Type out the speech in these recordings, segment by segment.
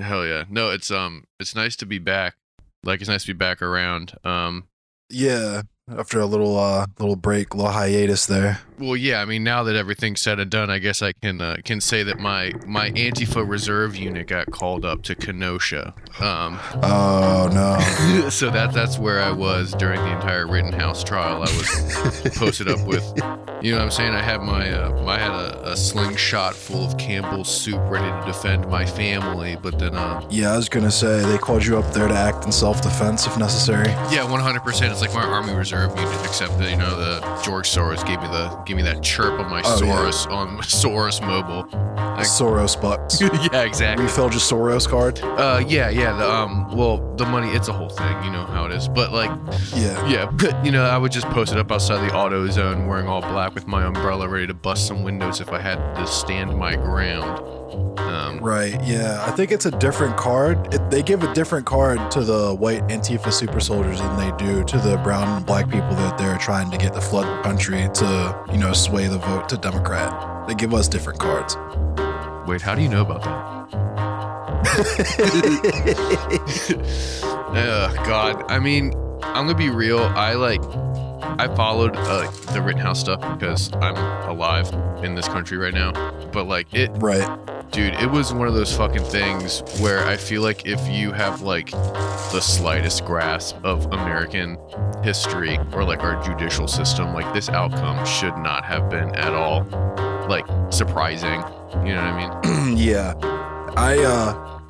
Hell yeah. No, it's um it's nice to be back. Like it's nice to be back around. Um Yeah, after a little uh little break, little hiatus there. well yeah, I mean now that everything's said and done, I guess I can uh, can say that my my Antifa reserve unit got called up to Kenosha. Um Oh no. so that that's where I was during the entire Rittenhouse trial. I was posted up with you know what I'm saying? I had my uh, I had a, a slingshot full of Campbell's soup ready to defend my family, but then um Yeah, I was gonna say they called you up there to act in self-defense if necessary. Yeah, one hundred percent. It's like my Army Reserve unit, except that you know the George Soros gave me the gave me that chirp on my Oh, yeah. Soros on Soros mobile. Soros bucks. yeah, exactly. Refilled your Soros card. Uh, yeah, yeah. The um, well, the money, it's a whole thing. You know how it is. But like, Yeah. yeah, but you know, I would just post it up outside the AutoZone, wearing all black with my umbrella, ready to bust some windows if I had to stand my ground. Um, Right. Yeah. I think it's a different card. It, they give a different card to the white Antifa super soldiers than they do to the brown and black people that they're trying to get to flood the country to, you know, sway the vote to Democrat. They give us different cards. wait, how do you know about that? Ugh, God. I mean, I'm gonna be real. I like, I followed uh, the Rittenhouse stuff because I'm alive in this country right now. But like, it, right. dude, it was one of those fucking things where I feel like if you have like the slightest grasp of American history or like our judicial system, like this outcome should not have been at all like surprising. You know what I mean? yeah. I uh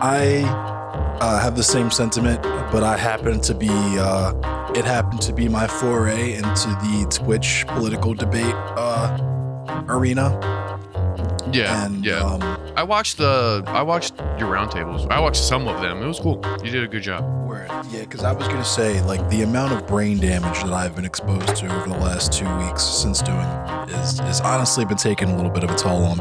I uh, have the same sentiment, but I happen to be uh it happened to be my foray into the Twitch political debate uh arena. Yeah, and yeah. um I watched the I watched your roundtables. I watched some of them. It was cool. You did a good job. Word. Yeah, because I was gonna say, like, the amount of brain damage that I've been exposed to over the last two weeks since doing is is honestly been taking a little bit of a toll on.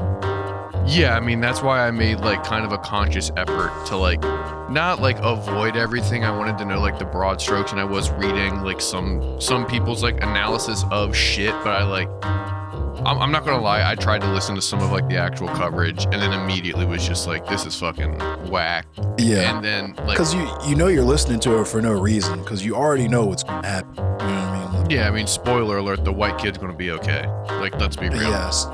Yeah, I mean that's why I made like kind of a conscious effort to like not like avoid everything. I wanted to know like the broad strokes, and I was reading like some some people's like analysis of shit, but I like. I'm, I'm not gonna lie. I tried to listen to some of like the actual coverage, and then immediately was just like, "This is fucking whack." Yeah, And then like, because you you know you're listening to it for no reason because you already know what's gonna happen. You know what I mean? Yeah, I mean, spoiler alert: the white kid's gonna be okay. Like, let's be real. Yes,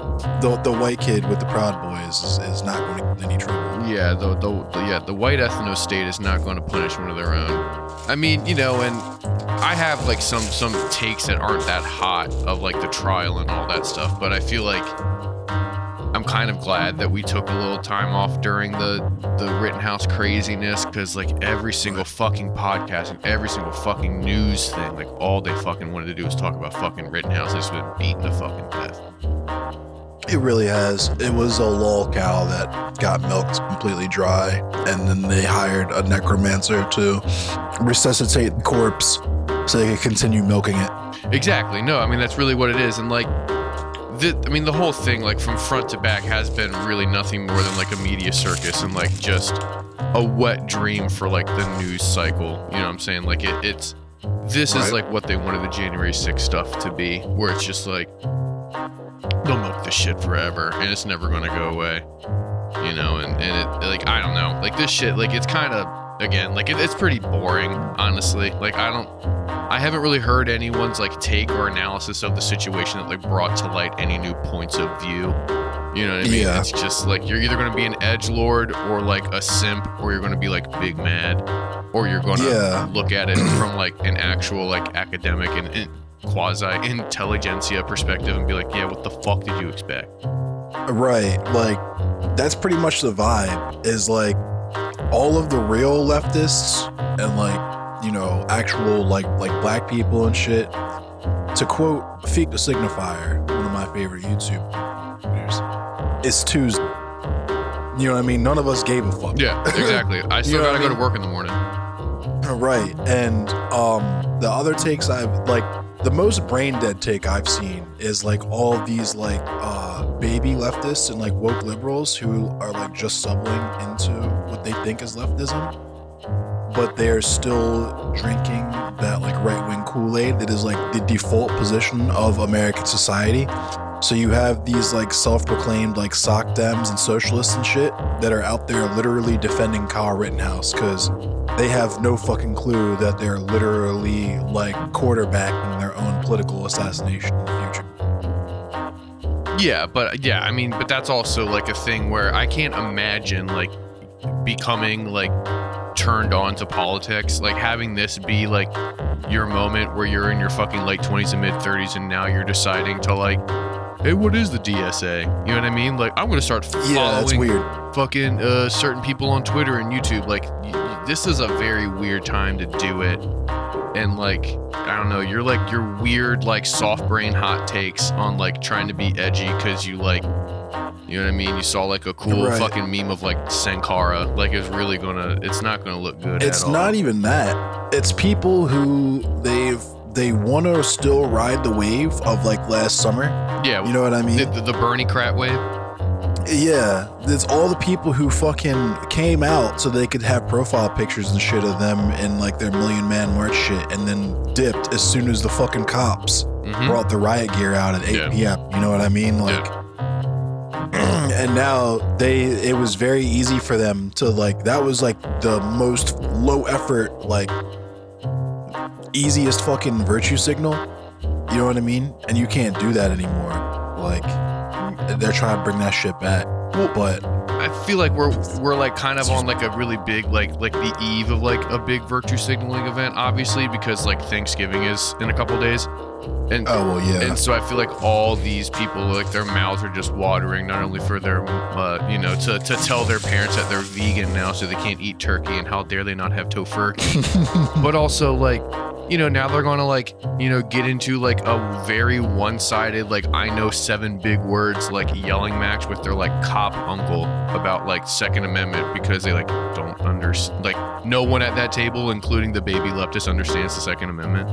the the white kid with the Proud Boys is, is not going to get any trouble. Yeah, the, the, the yeah the white ethno state is not going to punish one of their own. I mean, you know, and I have like some some takes that aren't that hot of like the trial and all that stuff, but I feel like I'm kind of glad that we took a little time off during the the Rittenhouse craziness because like every single fucking podcast and every single fucking news thing, like all they fucking wanted to do was talk about fucking Rittenhouse. They just been beaten to fucking death. It really has. It was a lol cow that got milked completely dry, and then they hired a necromancer to resuscitate the corpse so they could continue milking it. Exactly. No, I mean that's really what it is, and like, the, I mean the whole thing, like from front to back, has been really nothing more than like a media circus and like just a wet dream for like the news cycle. You know what I'm saying? Like it, it's this is like what they wanted the January 6th stuff to be, where it's just like they'll milk this shit forever and it's never gonna go away. You know, and and it like I don't know, like this shit, like it's kind of again, like it, it's pretty boring, honestly. Like I don't. I haven't really heard anyone's like take or analysis of the situation that like brought to light any new points of view. You know what I mean? Yeah. It's just like you're either going to be an edge lord or like a simp, or you're going to be like big mad, or you're going to Yeah. look at it from like an actual like academic and, and quasi intelligentsia perspective and be like, yeah, what the fuck did you expect? Right. Like, that's pretty much the vibe, is like all of the real leftists and like, you know, actual like like black people and shit. To quote F.D. Signifier, one of my favorite YouTubers, it's Tuesday. You know what I mean? None of us gave a fuck. Yeah, exactly. I still know got to I go to work in the morning. Right. And um the other takes I've like the most brain dead take I've seen is like all these like uh baby leftists and like woke liberals who are like just stumbling into think is leftism. But they're still drinking that like right wing Kool-Aid that is like the default position of American society. So you have these like self-proclaimed like sock dems and socialists and shit that are out there literally defending Kyle Rittenhouse because they have no fucking clue that they're literally like quarterbacking their own political assassination in the future. Yeah, but yeah, I mean, but that's also like a thing where I can't imagine like becoming like turned on to politics, like having this be like your moment where you're in your fucking late 20s and mid 30s and now you're deciding to like hey, what is the DSA? You know what I mean? Like I'm to start following Yeah, that's weird. fucking uh, certain people on Twitter and YouTube. Like y- y- this is a very weird time to do it. And like I don't know, you're like your weird like soft brain hot takes on like trying to be edgy because you like you know what I mean? You saw like a cool Right. fucking meme of like Sankara. Like it's really gonna it's not gonna look good. It's at all. not even that. It's people who they've they want to still ride the wave of like last summer. Yeah, You know what I mean? the, the, Bernie crap wave. Yeah, it's all the people who fucking came out so they could have profile pictures and shit of them in like their million man march shit, and then dipped as soon as the fucking cops Mhm. brought the riot gear out at 8 Yeah. p.m. You know what I mean? Like, and now they it was very easy for them to like that was like the most low effort like easiest fucking virtue signal. You know what I mean? And you can't do that anymore. Like they're trying to bring that shit back. But I feel like we're we're like kind of on like a really big like like the eve of like a big virtue signaling event, obviously because like Thanksgiving is in a couple days, and oh well, yeah. and so I feel like all these people like their mouths are just watering, not only for their uh, you know to to tell their parents that they're vegan now, so they can't eat turkey, and how dare they not have tofurkey, but also like you know now they're gonna like you know get into like a very one-sided like i know seven big words like yelling match with their like cop uncle about like second amendment because they like don't understand like no one at that table including the baby leftist understands the second amendment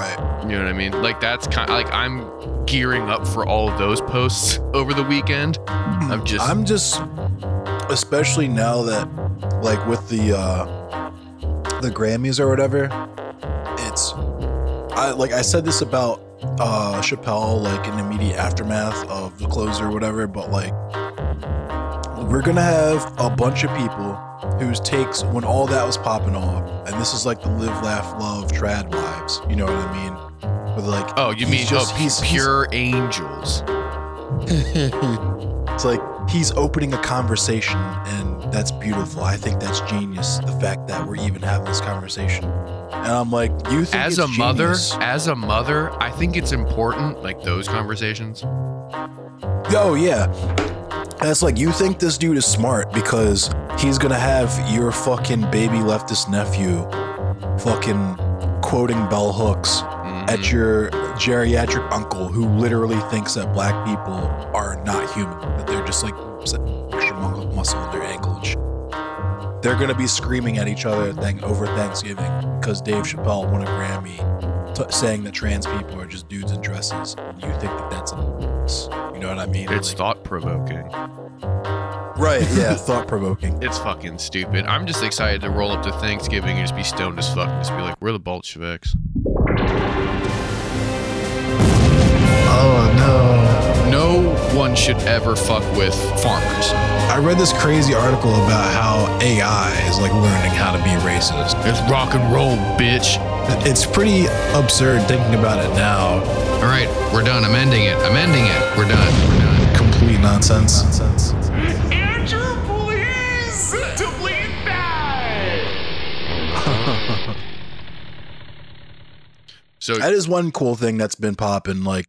right. you know what i mean? Like that's kind of like i'm gearing up for all of those posts over the weekend. I'm just I'm just especially now that like with the uh the Grammys or whatever, it's I like I said this about uh Chappelle like in the immediate aftermath of the closer or whatever, but like we're gonna have a bunch of people whose takes when all that was popping off, and this is like the live, laugh, love, trad wives. You know what I mean? With like oh you mean just- oh, he's- he's- pure angels It's like he's opening a conversation, and that's beautiful. I think that's genius. The fact that we're even having this conversation, and I'm like, you think as it's a mother as a mother i think it's important like those conversations Oh yeah, that's like you think this dude is smart because he's gonna have your fucking baby leftist nephew, fucking quoting bell hooks Mhm. at your geriatric uncle who literally thinks that black people are not human, that they're just like extra muscle in their ankle and shit. They're gonna be screaming at each other thank- over Thanksgiving because Dave Chappelle won a Grammy t- saying that trans people are just dudes in dresses. You think that that's a, you know what I mean? it's Like- thought-provoking right, yeah, thought provoking. it's fucking stupid i'm just excited to roll up to thanksgiving and just be stoned as fuck and just be like we're the bolsheviks Oh no. no one should ever fuck with farmers I read this crazy article about how AI is like learning how to be racist. it's rock and roll bitch It's pretty absurd thinking about it now. all right we're done i'm ending it i'm ending it we're done we're done Complete nonsense. nonsense. Andrew, please! To bleed die! so That is one cool thing that's been popping. Like,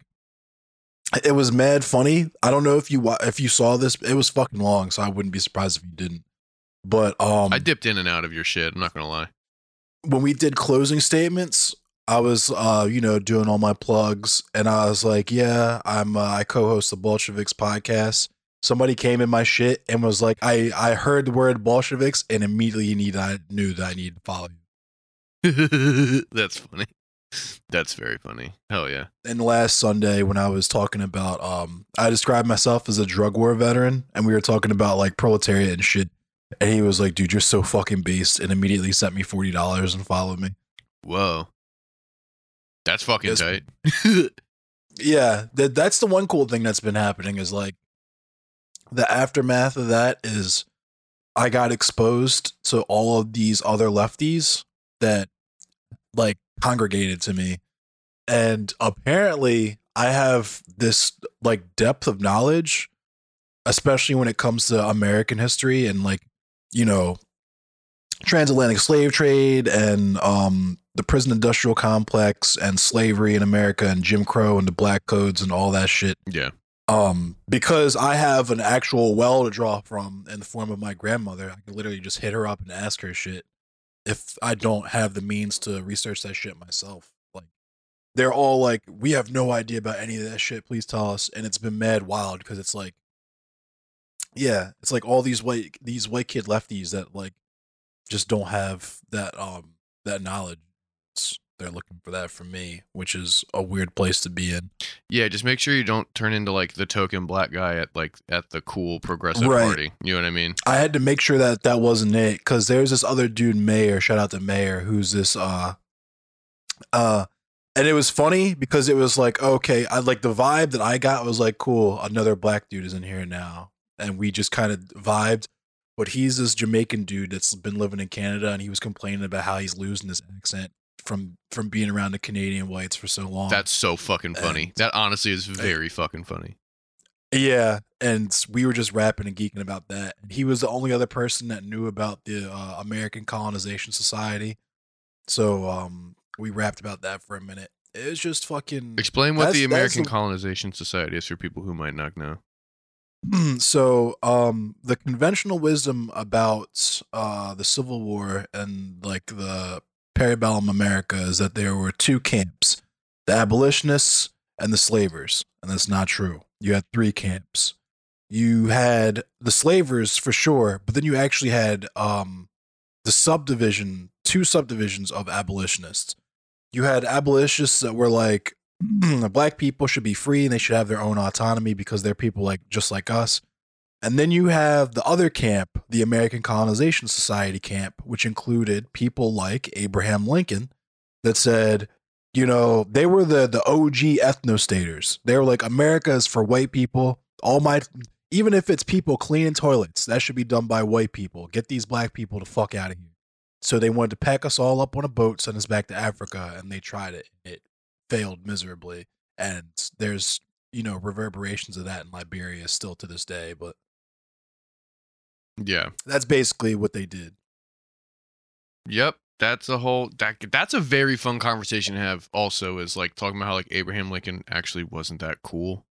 it was mad funny. I don't know if you if you saw this. It was fucking long, so I wouldn't be surprised if you didn't. But um, i dipped in and out of your shit i'm not gonna lie when we did closing statements, I was, uh, you know, doing all my plugs, and I was like, "Yeah, I'm. Uh, I co-host the Bolsheviks podcast." Somebody came in my shit and was like, "I I heard the word Bolsheviks and immediately need I knew that I needed to follow you." that's funny that's very funny hell yeah And last Sunday, when I was talking about, um, I described myself as a drug war veteran, and we were talking about like proletariat and shit. And he was like, "Dude, you're so fucking based," and immediately sent me forty dollars and followed me. whoa that's fucking tight yeah, that that's the one cool thing that's been happening is like the aftermath of that is I got exposed to all of these other lefties that like congregated to me. And apparently I have this like depth of knowledge, especially when it comes to American history and like, you know, transatlantic slave trade and um the prison industrial complex and slavery in America and Jim Crow and the black codes and all that shit. Yeah. Um, because I have an actual well to draw from in the form of my grandmother, I can literally just hit her up and ask her shit if I don't have the means to research that shit myself. Like they're all like, We have no idea about any of that shit, please tell us. And it's been mad wild because it's like yeah, it's like all these white these white kid lefties that like just don't have that um that knowledge. It's, they're looking for that from me, which is a weird place to be in. Yeah, just make sure you don't turn into like the token black guy at like at the cool progressive Right. party. You know what I mean? I had to make sure that that wasn't it because there's this other dude, Mayor. Shout out to Mayor, who's this uh, uh, and it was funny because it was like okay, I like the vibe that I got was like cool. Another black dude is in here now, and we just kind of vibed. But he's this Jamaican dude that's been living in Canada, and he was complaining about how he's losing his accent from from being around the Canadian whites for so long. That's so fucking funny. And- that honestly is very fucking funny. Yeah, and we were just rapping and geeking about that. He was the only other person that knew about the uh, American Colonization Society. So um, we rapped about that for a minute. It was just fucking. Explain what the American the- Colonization Society is for people who might not know. so um, the conventional wisdom about uh, the Civil War and like the antebellum America is that there were two camps: the abolitionists and the slavers, and that's not true. You had three camps. You had the slavers for sure, but then you actually had um, the subdivision, two subdivisions of abolitionists. You had abolitionists that were like, black people should be free and they should have their own autonomy because they're people like just like us. And then you have the other camp, the American Colonization Society camp, which included people like Abraham Lincoln that said, you know, they were the the OG ethnostaters. They were like America is for white people. All my even if it's people cleaning toilets, that should be done by white people. Get these black people to fuck out of here. So they wanted to pack us all up on a boat, send us back to Africa, and they tried it. It failed miserably. And there's, you know, reverberations of that in Liberia still to this day. But Yeah. that's basically what they did. Yep. That's a whole that that's a very fun conversation to have also is like talking about how like Abraham Lincoln actually wasn't that cool.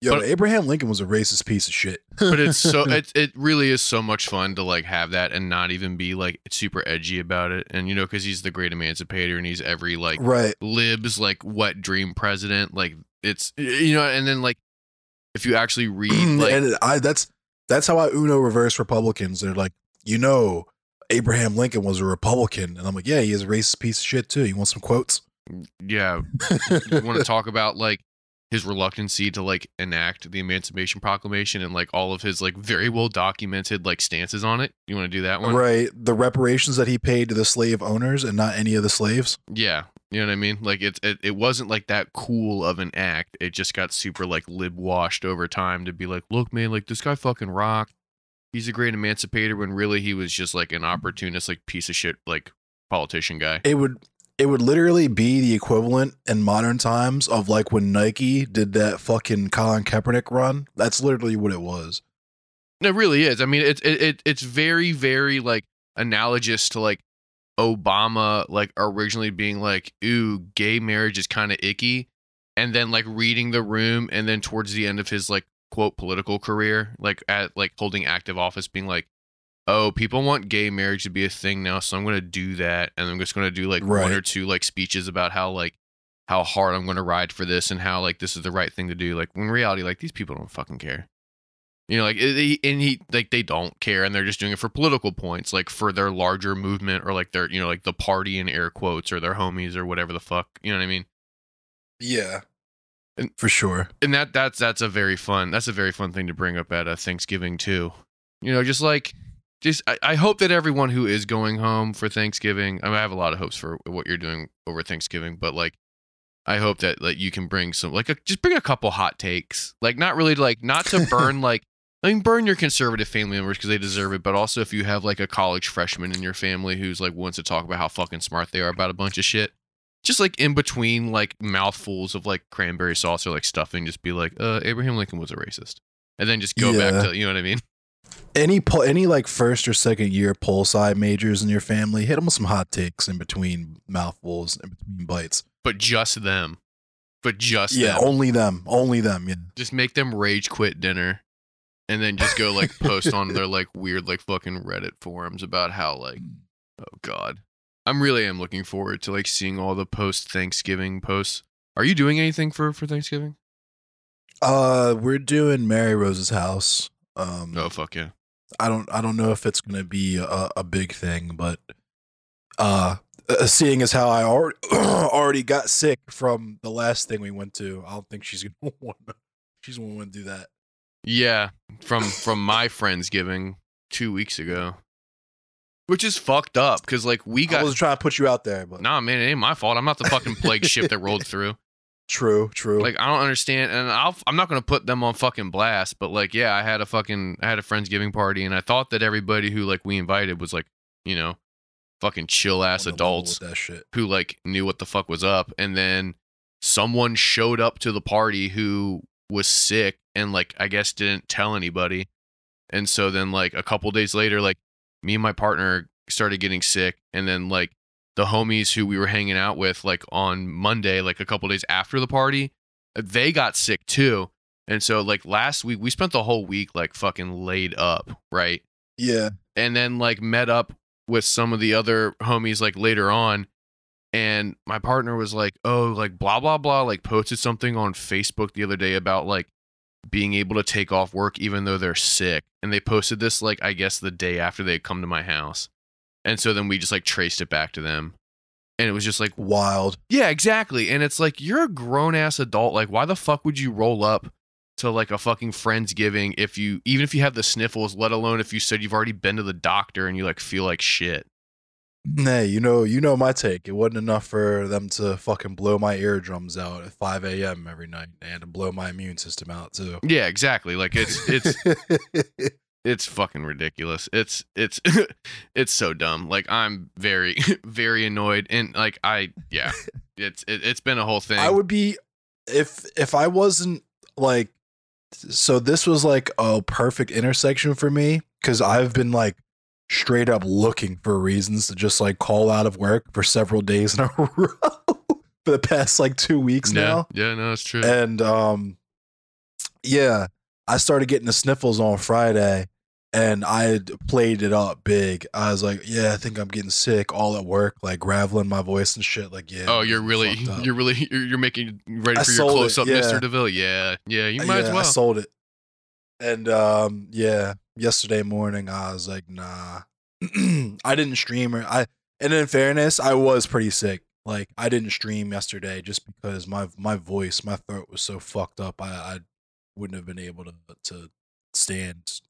Yo, But- Abraham Lincoln was a racist piece of shit. But it's so it it really is so much fun to like have that and not even be like super edgy about it. And you know cuz he's the great emancipator and he's every like right. libs like wet dream president like it's you know and then like if you actually read like and I that's that's how I Uno reverse Republicans. They're like, you know, Abraham Lincoln was a Republican, and I'm like, yeah, he is a racist piece of shit too. You want some quotes? yeah you want to talk about like his reluctancy to like enact the Emancipation Proclamation and like all of his like very well documented like stances on it. You want to do that one? Right. The reparations that he paid to the slave owners and not any of the slaves. Yeah. You know what I mean? Like it, it it wasn't like that cool of an act. It just got super like lib washed over time to be like, look, man, like this guy fucking rocked. He's a great emancipator when really he was just like an mm-hmm. opportunist, like piece of shit, like politician guy. It would it would literally be the equivalent in modern times of like when Nike did that fucking Colin Kaepernick run. That's literally what it was. It really is. I mean, it's it, it it's very very like analogous to like Obama like originally being like, "Ooh, gay marriage is kind of icky," and then like reading the room, and then towards the end of his like quote political career, like at like holding active office, being like, "Oh, people want gay marriage to be a thing now, so I'm going to do that, and I'm just going to do like one or two like speeches about how like." How hard I'm going to ride for this, and how like this is the right thing to do. Like in reality, like these people don't fucking care. You know, like eh, it- and he like they don't care, and they're just doing it for political points, like for their larger movement or like their you know like the party in air quotes or their homies or whatever the fuck. You know what I mean? Yeah. And- For sure. And that that's that's a very fun that's a very fun thing to bring up at a Thanksgiving too. You know, just like just I, I hope that everyone who is going home for Thanksgiving, I, mean, I have a lot of hopes for what you're doing over Thanksgiving, but like I hope that like you can bring some like a, just bring a couple hot takes. Like not really like not to burn like I mean burn your conservative family members because they deserve it, but also if you have like a college freshman in your family who's like wants to talk about how fucking smart they are about a bunch of shit. Just like in between like mouthfuls of like cranberry sauce or like stuffing, just be like, uh, Abraham Lincoln was a racist. And then just go Yeah. back to you know what I mean? Any pol- any like first or second year pol sci majors in your family, hit them with some hot takes in between mouthfuls, and between bites. But just them. But just Yeah, them. only them, only them. Yeah. just make them rage quit dinner and then just go like post on their like weird like fucking reddit forums about how like oh god i'm really am looking forward to like seeing all the post thanksgiving posts are you doing anything for for thanksgiving Uh, we're doing Mary Rose's house. Um, oh fuck yeah I don't I don't know if it's gonna be a, a big thing, but uh, uh, seeing as how I already already got sick from the last thing we went to, I don't think she's gonna want to. She's gonna want to do that. yeah from from my friendsgiving two weeks ago which is fucked up because like we got I was trying to put you out there, but nah man it ain't my fault i'm not the fucking plague ship that rolled through true, true. Like I don't understand, and I'll, I'm not gonna put them on fucking blast, but like, yeah, I had a fucking, I had a friendsgiving party, and I thought that everybody who like we invited was like, you know, fucking chill ass On the level adults that shit. who like knew what the fuck was up, and then someone showed up to the party who was sick and like I guess didn't tell anybody, and so then like a couple days later, like me and my partner started getting sick, and then like the homies who we were hanging out with like on Monday, like a couple days after the party, they got sick too. And so like last week we spent the whole week like fucking laid up, right? Yeah, And then like met up with some of the other homies like later on and my partner was like, "Oh, like blah blah blah like posted something on Facebook the other day about like being able to take off work even though they're sick." And they posted this like I guess the day after they come to my house. And so then we just like traced it back to them. And it was just like wild. yeah, exactly. And it's like you're a grown ass adult. Like, why the fuck would you roll up to like a fucking friendsgiving if you even if you have the sniffles, let alone if you said you've already been to the doctor and you like feel like shit. Hey, you know, you know my take. It wasn't enough for them to fucking blow my eardrums out at 5 a.m. every night. They had to blow my immune system out too. Yeah, exactly. Like it's it's it's fucking ridiculous. It's it's it's so dumb. Like I'm very very annoyed and like I yeah. It's it, it's been a whole thing. I would be if if I wasn't like so this was like a perfect intersection for me cuz I've been like straight up looking for reasons to just like call out of work for several days in a row for the past like 2 weeks yeah, now. yeah, no, it's true. And um yeah, I started getting the sniffles on Friday and I played it up big. I was like, yeah, I think I'm getting sick all at work, like graveling my voice and shit. Like, yeah. Oh, you're really, you're really, you're, you're making ready I for your sold it, close up, yeah. Mister DeMille. Yeah, yeah, you might yeah, as well. I sold it. And um, yeah, yesterday morning I was like, nah. I didn't stream or I and in fairness, I was pretty sick. Like I didn't stream yesterday just because my my voice, my throat was so fucked up. I, I wouldn't have been able to to stand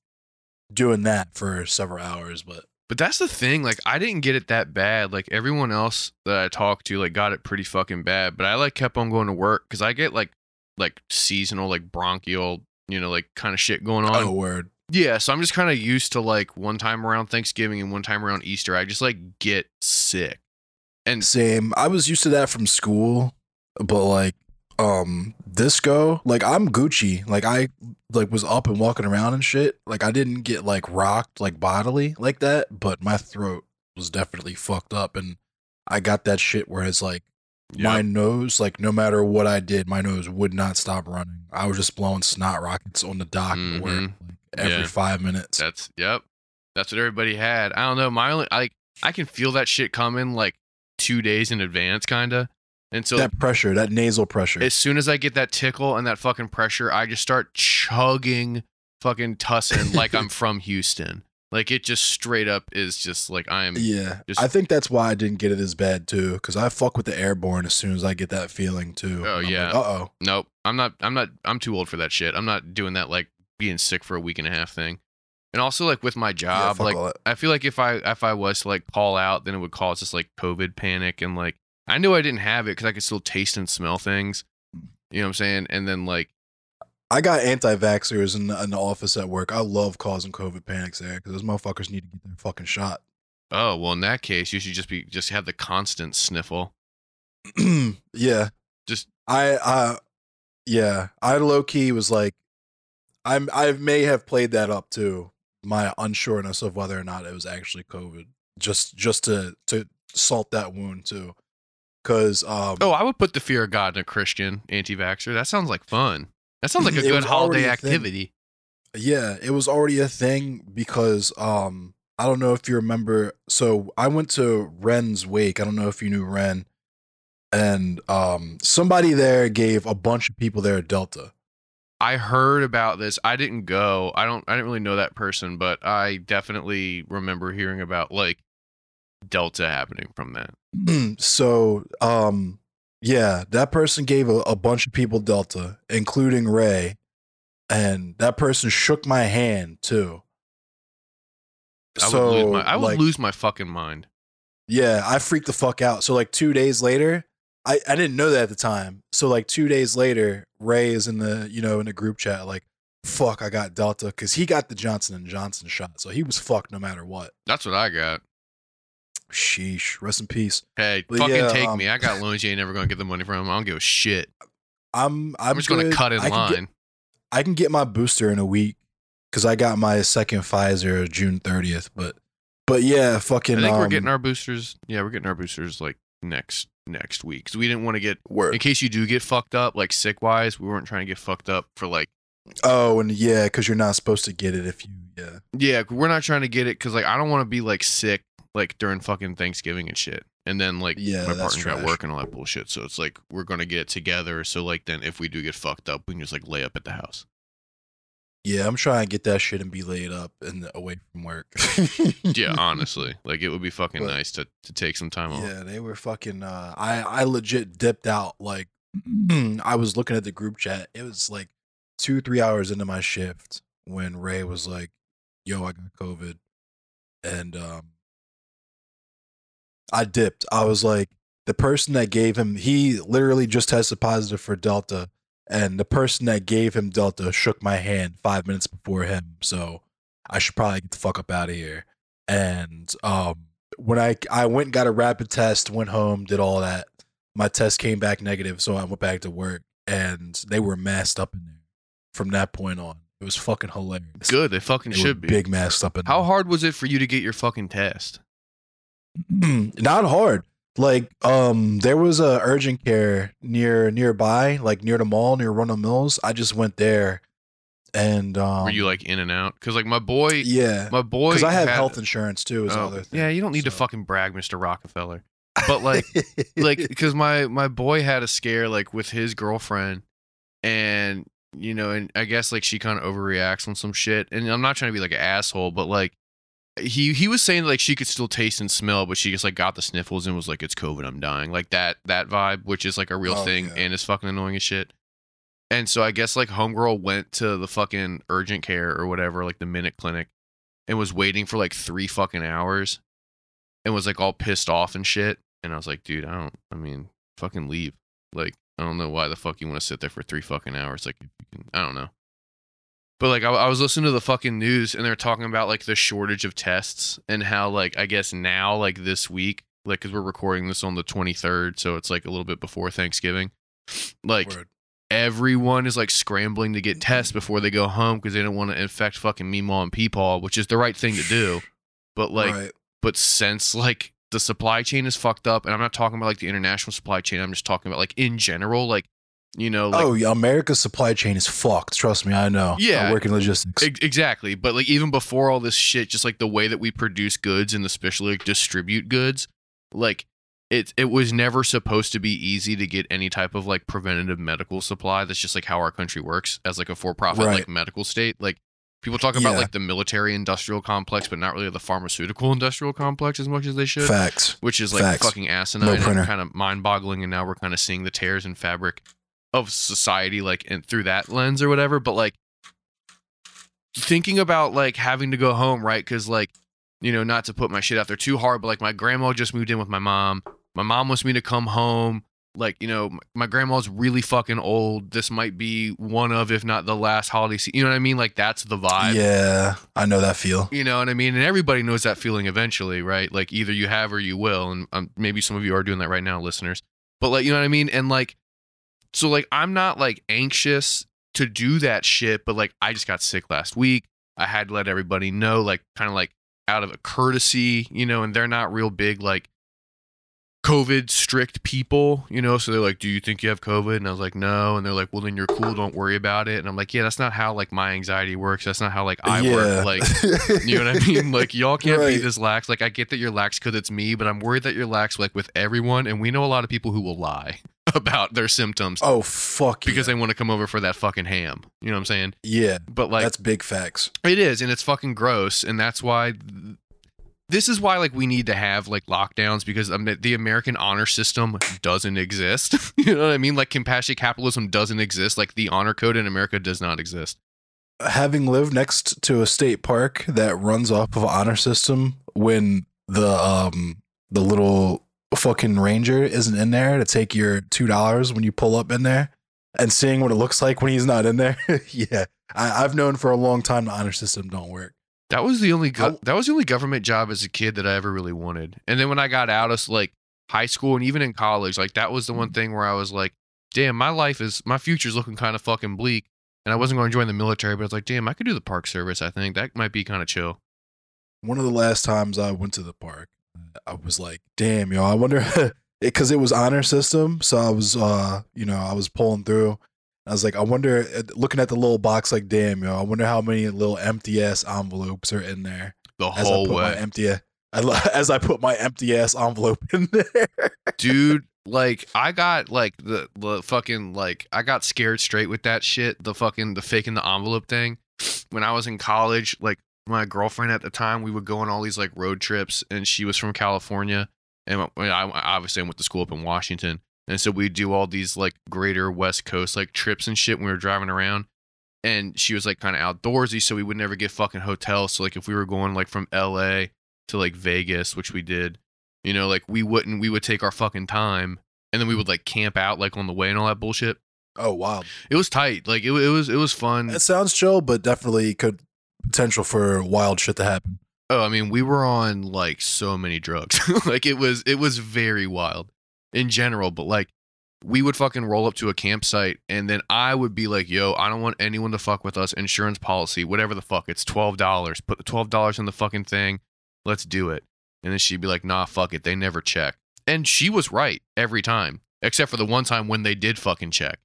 doing that for several hours. But But that's the thing. Like, I didn't get it that bad. Like everyone else that I talked to, like, got it pretty fucking bad. But I like kept on going to work because I get like, like seasonal, like bronchial, you know, like kind of shit going on. oh word. Yeah, so I'm just kind of used to like one time around Thanksgiving and one time around Easter, I just like get sick. And Same. I was used to that from school, but like um disco, like I'm Gucci. Like I like was up and walking around and shit. Like I didn't get like rocked like bodily like that, but my throat was definitely fucked up and I got that shit where it's like my nose, like no matter what I did, my nose would not stop running. I was just blowing snot rockets on the dock work Mhm. like, every Yeah. five minutes. that's yep, that's what everybody had. I don't know. My only like I can feel that shit coming like two days in advance, kind of. And so that pressure, that nasal pressure. as soon as I get that tickle and that fucking pressure, I just start chugging fucking tussin like I'm from Houston. Like it just straight up is just like I'm. Yeah, just- I think that's why I didn't get it as bad too, because I fuck with the airborne as soon as I get that feeling too. Oh, yeah. Uh oh. Nope. I'm not. I'm not. I'm too old for that shit. I'm not doing that like being sick for a week and a half thing. And also like with my job, fuck like. I feel like if I if I was to like call out, then it would cause this like COVID panic and like I knew I didn't have it because I could still taste and smell things. You know what I'm saying? And then like, I got anti-vaxxers in the, in the office at work. I love causing COVID panics there because those motherfuckers need to get their fucking shot. oh well, in that case, you should just be just have the constant sniffle. yeah, Just I, uh, yeah, I low key was like, I'm, I may have played that up too. My unsureness of whether or not it was actually COVID, just, just to to salt that wound too, because um, oh, I would put the fear of God in a Christian anti-vaxxer. That sounds like fun. That sounds like a good holiday a activity. Yeah, it was already a thing because um I don't know if you remember so I went to Ren's wake. I don't know if you knew Ren. And um somebody there gave a bunch of people there Delta. I heard about this. I didn't go. I don't. I didn't really know that person, but I definitely remember hearing about like Delta happening from that. so um yeah, that person gave a, a bunch of people Delta, including Ray. And that person shook my hand too. I so would lose my. I would like, lose my fucking mind. Yeah, I freaked the fuck out. So like two days later, I, I didn't know that at the time. So like two days later, Ray is in the you know in the group chat like, fuck, I got Delta because he got the Johnson and Johnson shot, so he was fucked no matter what. That's what I got. Sheesh, rest in peace. Hey, But fucking yeah, take um, me. I got loans you ain't never gonna get the money from. I don't give a shit. I'm I'm, I'm, just gonna cut in I line. Get, I can get my booster in a week because I got my second Pfizer June 30th. But but yeah, fucking. I think we're um, getting our boosters. Yeah, we're getting our boosters like next next week because we didn't want to get. word. In case you do get fucked up, like sick wise, we weren't trying to get fucked up for like. Oh, and yeah, because you're not supposed to get it if you yeah. Yeah, we're not trying to get it because like I don't want to be like sick like during fucking Thanksgiving and shit. And then like Yeah, my at trash. work and all that bullshit. So it's like we're gonna get together. So like then if we do get fucked up, we can just like lay up at the house. Yeah, I'm trying to get that shit and be laid up and away from work. Yeah, honestly, like it would be fucking But- nice to to take some time off. Yeah, they were fucking. Uh, I I legit dipped out. Like I was looking at the group chat. It was like two three hours into my shift when Ray was like, "Yo, I got COVID," and um, I dipped. I was like, the person that gave him, he literally just tested positive for Delta, and the person that gave him Delta shook my hand five minutes before him. So I should probably get the fuck up out of here. And um, when I I went and got a rapid test, went home, did all that. My test came back negative, so I went back to work, and they were masked up in there. From that point on, it was fucking hilarious. Good, they fucking They should be. big masked up in there. How there. hard was it for you to get your fucking test? not hard. Like um there was a urgent care near nearby like near the mall near Arundel Mills. I just went there and um Were you like in and out? Because like my boy, yeah. my boy, because I have had- health insurance too is Oh, other thing yeah, you don't need to fucking brag, Mister Rockefeller. But like, like because my my boy had a scare like with his girlfriend and you know and i guess like she kind of overreacts on some shit. And i'm not trying to be like an asshole but like he he was saying like she could still taste and smell but she just like got the sniffles and was like it's covid i'm dying like that that vibe which is like a real Oh, thing yeah. and is fucking annoying as shit and so i guess like homegirl went to the fucking urgent care or whatever like the minute clinic and was waiting for like three fucking hours and was like all pissed off and shit and i was like dude i don't i mean fucking leave like I don't know why the fuck you want to sit there for three fucking hours. Like, if you can, I don't know. But like, I, I was listening to the fucking news and they're talking about like the shortage of tests and how like I guess now like this week, like because we're recording this on the 23rd, so it's like a little bit before Thanksgiving. Like Word. everyone is like scrambling to get tests mm-hmm. before they go home because they don't want to infect fucking Meemaw and Peepaw, which is the right thing to do. But like, right. but since like the supply chain is fucked up and i'm not talking about like the international supply chain i'm just talking about like in general like you know like oh yeah America's supply chain is fucked trust me I know Yeah. I work in logistics ex- exactly but like even before all this shit just like the way that we produce goods and especially like distribute goods like it it was never supposed to be easy to get any type of like preventative medical supply that's just like how our country works as like a for-profit Right. like medical state like people talk about Yeah. like the military industrial complex but not really the pharmaceutical industrial complex as much as they should facts which is like Facts. fucking asinine and printer. kind of mind-boggling and now we're kind of seeing the tears in fabric of society like and through that lens or whatever but like thinking about like having to go home right because like you know not to put my shit out there too hard but like my grandma just moved in with my mom my mom wants me to come home. Like, you know, my grandma's really fucking old. This might be one of, if not the last holiday season. You know what I mean? Like, that's the vibe. yeah, I know that feel. You know what I mean? And everybody knows that feeling eventually, right? Like, either you have or you will. And um, maybe some of you are doing that right now, listeners. But, like, you know what I mean? And, like, so, like, I'm not, like, anxious to do that shit, but, like, I just got sick last week. I had to let everybody know, like, kind of like out of a courtesy, you know, and they're not real big, like, COVID strict people, you know, so they're like, "Do you think you have COVID?" And I was like, "No." And they're like, "Well, then you're cool. Don't worry about it." And I'm like, "Yeah, that's not how like my anxiety works. That's not how like I work. Like, you know what I mean? Like, y'all can't be this lax. Like, I get that you're lax because it's me, but I'm worried that you're lax like with everyone. And we know a lot of people who will lie about their symptoms oh fuck because yeah. they want to come over for that fucking ham. You know what I'm saying? yeah, But like, that's big facts. it is, and it's fucking gross, and that's why. This is why, like, we need to have like lockdowns because um, the American honor system doesn't exist. you know what I mean? Like, compassionate capitalism doesn't exist. Like, the honor code in America does not exist. Having lived next to a state park that runs off of honor system, when the um the little fucking ranger isn't in there to take your two dollars when you pull up in there, and seeing what it looks like when he's not in there, yeah, I, I've known for a long time the honor system don't work. That was the only go- that was the only government job as a kid that I ever really wanted. And then when I got out of like high school and even in college, like that was the one thing where I was like, damn, my life is my future's looking kind of fucking bleak. And I wasn't going to join the military, but I was like, damn, I could do the park service. I think that might be kind of chill. one of the last times I went to the park, I was like, damn, yo, I wonder because it was honor system. So I was, uh, you know, I was pulling through. I was like, I wonder, uh, looking at the little box, like, damn, yo, I wonder how many little empty ass envelopes are in there The as I whole way, empty, I, as I put my empty ass envelope in there. dude. Like I got like the the fucking like I got scared straight with that shit. The fucking the faking the envelope thing. When I was in college, like my girlfriend at the time, we would go on all these like road trips, and she was from California, and I, I obviously I went to school up in Washington, and so we do all these like greater West Coast like trips and shit when we were driving around. And she was like kind of outdoorsy, so we would never get fucking hotels. So like if we were going like from L.A. to like Vegas, which we did, you know, like we wouldn't we would take our fucking time and then we would like camp out like on the way and all that bullshit. Oh wow, It was tight. Like it, it was it was fun. it sounds chill, but definitely could potential for wild shit to happen. Oh, I mean, we were on like so many drugs. like it was it was very wild in general, but like we would fucking roll up to a campsite and then I would be like, "Yo, I don't want anyone to fuck with us. Insurance policy, whatever the fuck. It's $12. Put the $12 in the fucking thing. Let's do it." And then she'd be like, "Nah, fuck it. They never check." And she was right every time, except for the one time when they did fucking check.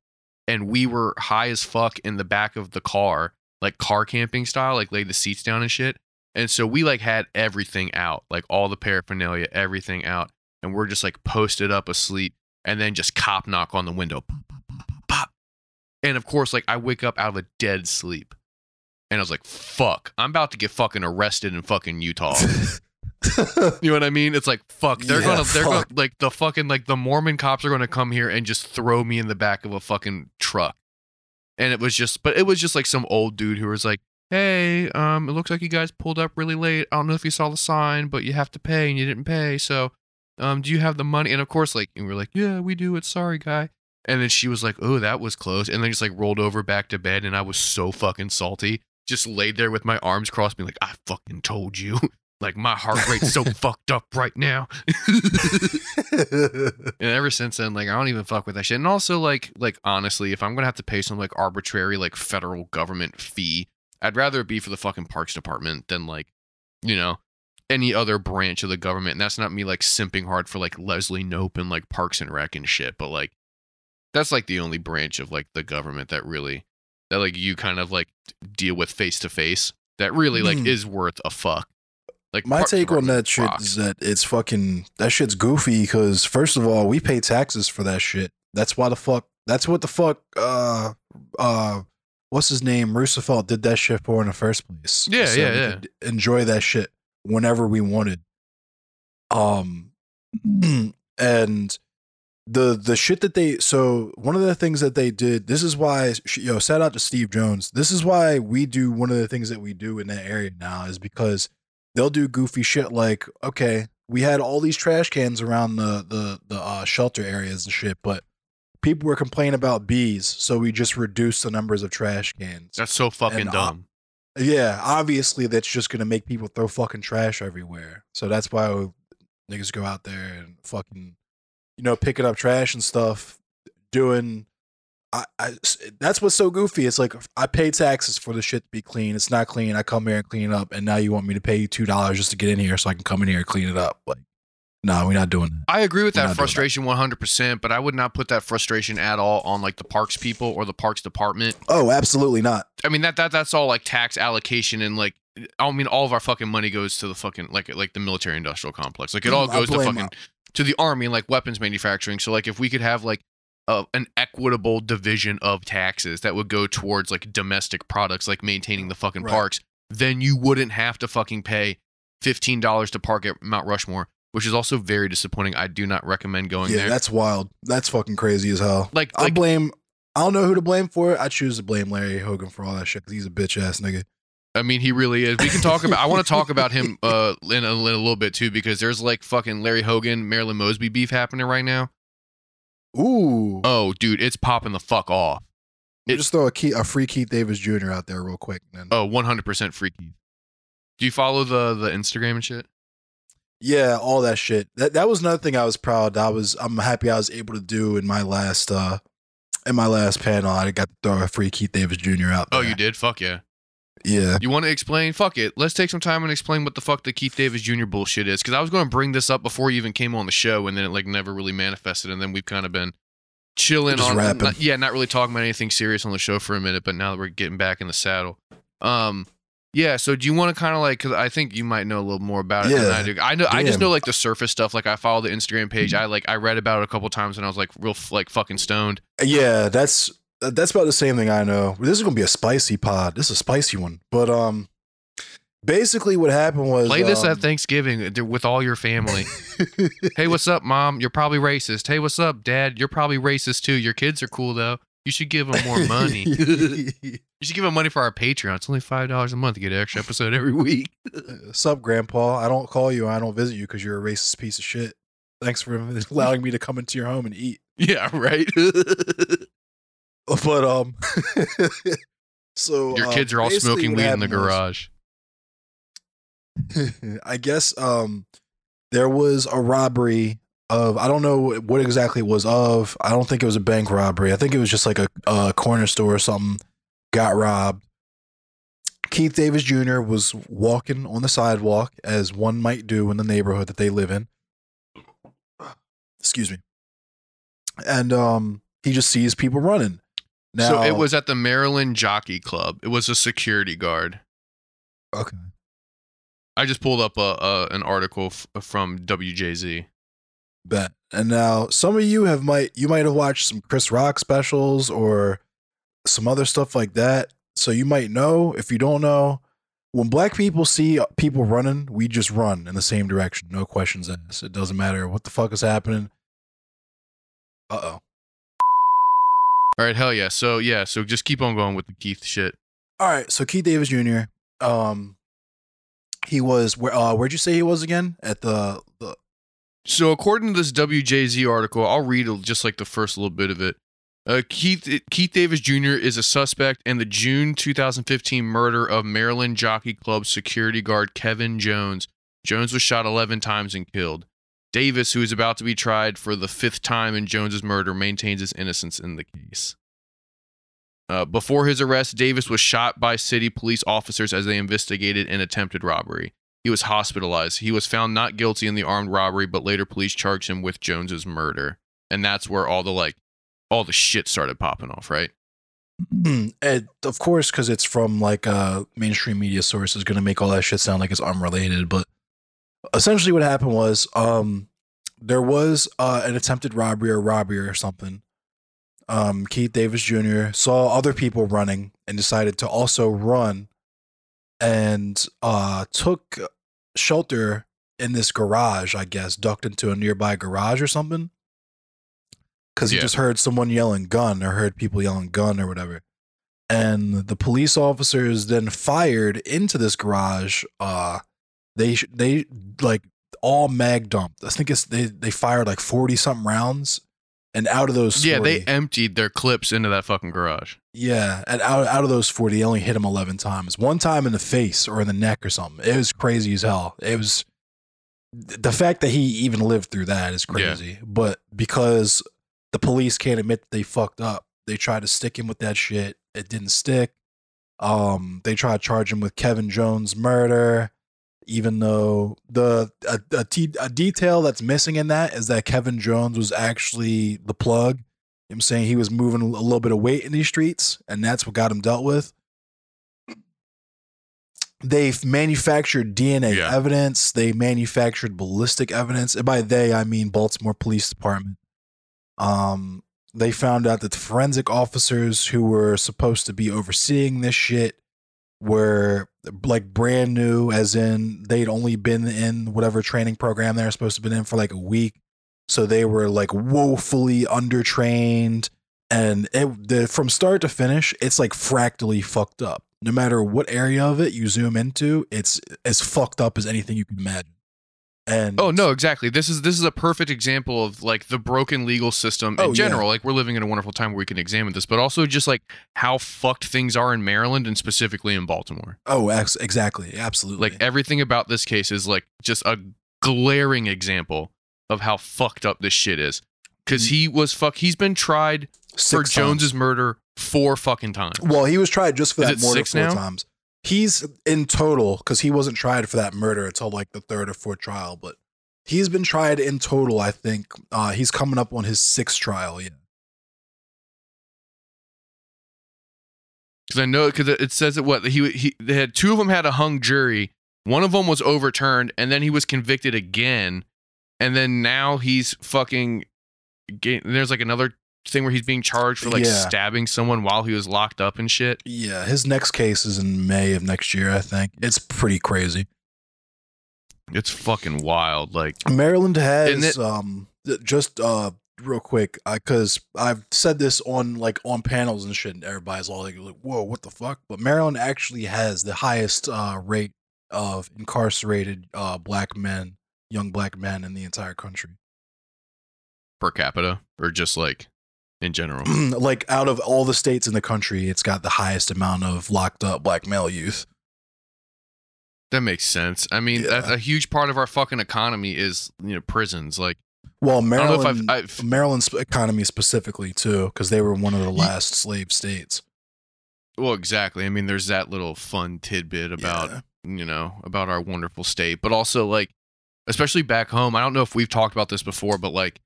And we were high as fuck in the back of the car, like car camping style, like laid the seats down and shit. And so we like had everything out, like all the paraphernalia, everything out. And we're just like posted up asleep and then just cop knock on the window. Pop, pop, pop, pop, pop. And of course, like I wake up out of a dead sleep. And I was like, fuck, I'm about to get fucking arrested in fucking Utah. You know what I mean? It's like fuck. They're Yeah, gonna they're gonna like the fucking like the Mormon cops are gonna come here and just throw me in the back of a fucking truck. And it was just but it was just like some old dude who was like, Hey, um, it looks like you guys pulled up really late. I don't know if you saw the sign, but you have to pay and you didn't pay. So um, do you have the money? And of course, like and we are like, Yeah, we do, it's sorry, guy. And then she was like, Oh, that was close. And then just like rolled over back to bed and I was so fucking salty. Just laid there with my arms crossed, being like, I fucking told you. Like my heart rate's so fucked up right now. and ever since then, like I don't even fuck with that shit. And also, like, like honestly, if I'm gonna have to pay some like arbitrary like federal government fee, I'd rather it be for the fucking parks department than like, you know, any other branch of the government. And that's not me like simping hard for like Leslie Knope and like Parks and Rec and shit, but like that's like the only branch of like the government that really that like you kind of like deal with face to face that really like Hmm. is worth a fuck. Like My Parks take on that shit rocks. is that it's fucking that shit's goofy because first of all, we pay taxes for that shit. That's why the fuck. That's what the fuck. Uh, uh, what's his name? Roosevelt did that shit for in the first place. Yeah, So yeah, yeah. Enjoy that shit whenever we wanted. Um, and the the shit that they so one of the things that they did. This is why yo shout out to Steve Jones. This is why we do one of the things that we do in that area now is because they'll do goofy shit like okay we had all these trash cans around the the the uh, shelter areas and shit, but people were complaining about bees, so we just reduced the numbers of trash cans. That's so fucking And, uh, dumb. Yeah, obviously that's just gonna make people throw fucking trash everywhere. So that's why niggas go out there and fucking, you know, picking up trash and stuff, doing. I, I that's what's so goofy. It's like I pay taxes for the shit to be clean. It's not clean. I come here and clean it up, and now you want me to pay you two dollars just to get in here so I can come in here and clean it up. Like, no, we're not doing that. I agree with We're that doing that. frustration 100%, but I would not put that frustration at all on like the parks people or the parks department. Oh, absolutely not. I mean that that that's all like tax allocation and like I mean all of our fucking money goes to the fucking like like the military industrial complex. Like it all Mm, goes to fucking to the army and like weapons manufacturing. So like if we could have like a, an equitable division of taxes that would go towards like domestic products like maintaining the fucking Right. parks, then you wouldn't have to fucking pay $15 to park at Mount Rushmore, which is also very disappointing. I do not recommend going Yeah, there. that's wild. That's fucking crazy as hell. like I like blame. I don't know who to blame for it. I choose to blame Larry Hogan for all that shit because he's a bitch ass nigga. I mean, he really is. We can talk about. I want to talk about him uh in a, in a little bit too because there's like fucking Larry Hogan, Marilyn Mosby beef happening right now. Ooh. Oh, dude, it's popping the fuck off. it- just throw a, key, a free Keith Davis Jr. out there real quick. And then, Oh, 100% freaky. Do you follow the the Instagram and shit? Yeah, all that shit. That that was another thing I was proud. I was I'm happy I was able to do in my last uh in my last panel. I got to throw a free Keith Davis Jr. out there. Oh, you did? Fuck yeah. Yeah. You want to explain? Fuck it. Let's take some time and explain what the fuck the Keith Davis Jr. bullshit is. Because I was going to bring this up before you even came on the show, and then it like never really manifested, and then we've kind of been chilling Just on, rapping. not- yeah, not really talking about anything serious on the show for a minute. But now that we're getting back in the saddle, um, yeah. So do you want to kind of like? Because I think you might know a little more about it than I do. I know. I just know like the surface stuff. Like I follow the Instagram page. I like I read about it a couple times, and I was like real like fucking stoned. Yeah, that's that's about the same thing I know. This is gonna be a spicy pod. This is a spicy one. But um basically what happened was Play this um, at Thanksgiving uh, with all your family. hey, what's up, mom? You're probably racist. Hey, what's up, dad? You're probably racist too. Your kids are cool though. You should give them more money. you should give them money for our Patreon. It's only five dollars a month to get an extra episode every week. Sup, Grandpa? I don't call you. I don't visit you because you're a racist piece of shit. Thanks for allowing me to come into your home and eat. Yeah, right. But um, so your um, kids are all smoking weed in the happened was- garage. I guess um there was a robbery of I don't know what exactly it was of. I don't think it was a bank robbery. I think it was just like a, a corner store or something got robbed. Keith Davis Jr. was walking on the sidewalk as one might do in the neighborhood that they live in. Excuse me. And um he just sees people running. Now so it was at the Maryland Jockey Club. It was a security guard. okay. I just pulled up a, a an article f- from WJZ. Bet. And now some of you have might you might have watched some Chris Rock specials or some other stuff like that. So you might know. If you don't know, when black people see people running, we just run in the same direction. No questions asked. It doesn't matter what the fuck is happening. Uh oh. All right, hell yeah. So yeah, so just keep on going with the Keith shit. All right. So Keith Davis Jr. Um, he was where? Uh, where'd you say he was again? At the the So according to this WJZ article, I'll read just like the first little bit of it. Uh, Keith Keith Davis Jr. is a suspect in the June 2015 murder of Maryland Jockey Club security guard Kevin Jones. Jones was shot 11 times and killed. Davis, who is about to be tried for the fifth time in Jones's murder, maintains his innocence in the case. Uh, before his arrest, Davis was shot by city police officers as they investigated an attempted robbery. He was hospitalized. He was found not guilty in the armed robbery, but later police charged him with Jones's murder. And that's where all the like all the shit started popping off, right? and of course, because it's from like a mainstream media source, is going to make all that shit sound like it's unrelated. But essentially, what happened was, um, there was uh, an attempted robbery or robbery or something. Um, Keith Davis Jr. saw other people running and decided to also run, and uh, took shelter in this garage. I guess ducked into a nearby garage or something because he Yeah. just heard someone yelling gun or heard people yelling gun or whatever. And the police officers then fired into this garage. Uh, they they like all mag dumped. I think it's they they fired like forty something rounds, and out of those 40, Yeah, they emptied their clips into that fucking garage. yeah, and out out of those forty, they only hit him eleven times. One time in the face or in the neck or something. It was crazy as hell. It was the fact that he even lived through that is Yeah. crazy. But because the police can't admit that they fucked up, they tried to stick him with that shit. It didn't stick. Um, they tried to charge him with Kevin Jones murder, even though the a, a, t- a detail that's missing in that is that Kevin Jones was actually the plug. You know I'm saying he was moving a little bit of weight in these streets, and that's what got him dealt with. They've manufactured DNA Yeah. evidence. They manufactured ballistic evidence, and by they I mean Baltimore Police Department. Um, they found out that the forensic officers who were supposed to be overseeing this shit were like brand new, as in they'd only been in whatever training program they're supposed to have been in for like a week. So they were like woefully undertrained. And it, the, from start to finish, it's like fractally fucked up. No matter what area of it you zoom into, it's as fucked up as anything you can imagine. And Oh no, exactly. This is this is a perfect example of like the broken legal system in Oh, yeah. general. Like we're living in a wonderful time where we can examine this, but also just like how fucked things are in Maryland and specifically in Baltimore. oh, ex- exactly, absolutely. Like everything about this case is like just a glaring example of how fucked up this shit is. Cause he was fuck he's been tried for Six times. Jones's murder four fucking times. Well, he was tried just for Is that murder six four now? times. He's in total because he wasn't tried for that murder until like the third or fourth trial, but he's been tried in total. I think uh, he's coming up on his sixth trial. Yeah, Because I know because it says that what he he they had two of them had a hung jury. One of them was overturned, and then he was convicted again, and then now he's fucking. There's like another thing where he's being charged for like Yeah. stabbing someone while he was locked up and shit. yeah. His next case is in May of next year. I think it's pretty crazy. It's fucking wild. Like Maryland has it- um just uh real quick because I've said this on like on panels and shit, and everybody's all like, "Whoa, what the fuck?" But Maryland actually has the highest uh rate of incarcerated uh black men, young black men in the entire country. per capita or just like in general. like out of all the states in the country, it's got the highest amount of locked up black male youth. that makes sense. I mean, Yeah. that's a huge part of our fucking economy is you know prisons. Like Well, I don't know Maryland, I've, I've Maryland's economy specifically too, because they were one of the last slave states. well exactly. I mean, there's that little fun tidbit about Yeah. you know, about our wonderful state, but also like, especially back home. I don't know if we've talked about this before, but like,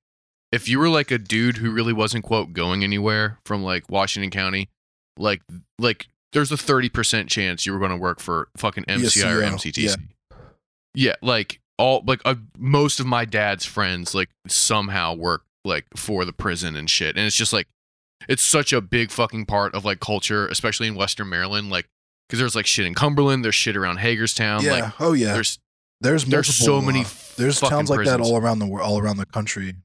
if you were like a dude who really wasn't quote going anywhere from like Washington County, like like there's a thirty percent chance you were going to work for fucking MCI or MCTC. Yeah, like all like uh, most of my dad's friends like somehow work like for the prison and shit, and it's just like it's such a big fucking part of like culture, especially in Western Maryland, like because there's like shit in Cumberland, there's shit around Hagerstown, yeah. like oh yeah. there's There's there's so many uh, there's towns like that all around the all around the country.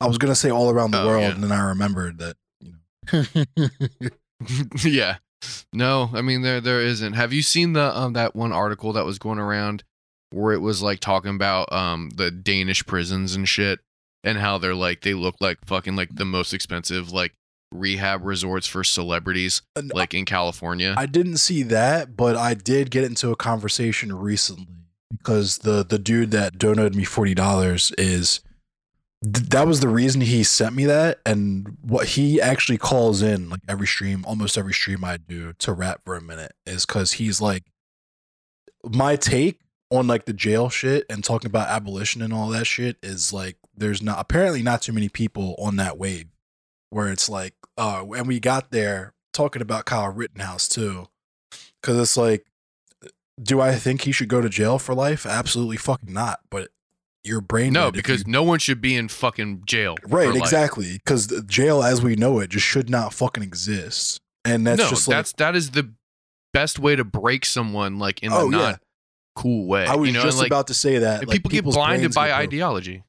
I was gonna say all around the Oh, world, yeah. and then I remembered that. You know. yeah. No, I mean there there isn't. Have you seen the um that one article that was going around where it was like talking about um the Danish prisons and shit and how they're like they look like fucking like the most expensive like rehab resorts for celebrities like in California. I didn't see that, but I did get into a conversation recently because the the dude that donated me forty dollars is th- that was the reason he sent me that, and what he actually calls in like every stream, almost every stream I do to rap for a minute is because he's like my take on like the jail shit and talking about abolition and all that shit is like there's not apparently not too many people on that wave where it's like uh and we got there talking about Kyle Rittenhouse too cuz it's like do I think he should go to jail for life? Absolutely fucking not but your brain no, because you- no one should be in fucking jail. right exactly cuz jail as we know it just should not fucking exist and that's no, just like that's that is the best way to break someone like in the oh not yeah cool way. I was you know, just like, about to say that like, people get blinded by get ideology.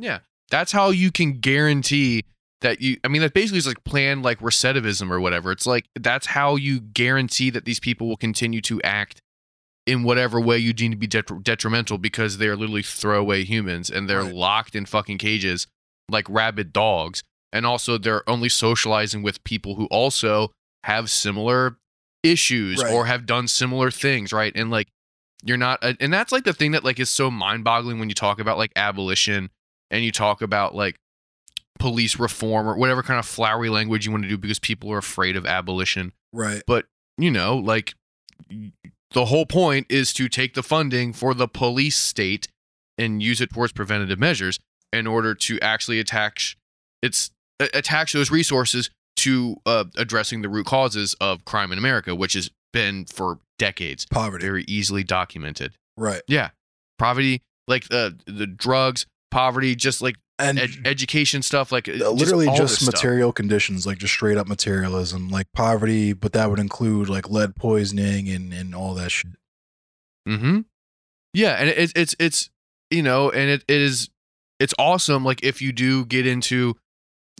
Yeah, that's how you can guarantee that you. I mean, that basically is like planned like recidivism or whatever. It's like that's how you guarantee that these people will continue to act in whatever way you deem to be detri- detrimental because they're literally throwaway humans and they're Right. locked in fucking cages like rabid dogs. And also, they're only socializing with people who also have similar issues Right. or have done similar things, right? And like, you're not, uh, and that's like the thing that like is so mind boggling when you talk about like abolition and you talk about like police reform or whatever kind of flowery language you want to do because people are afraid of abolition Right. But, you know, like the whole point is to take the funding for the police state and use it towards preventative measures in order to actually attach its attach those resources to uh, addressing the root causes of crime in America, which has been for decades Poverty. very easily documented. Right. Yeah, poverty, like uh, the drugs, poverty, just like And ed- education stuff, like literally all just, this stuff. material conditions, like just straight up materialism, like poverty, but that would include like lead poisoning and, and all that shit. Mm-hmm. Yeah, and it's it's it's you know, and it, it is it's awesome. Like if you do get into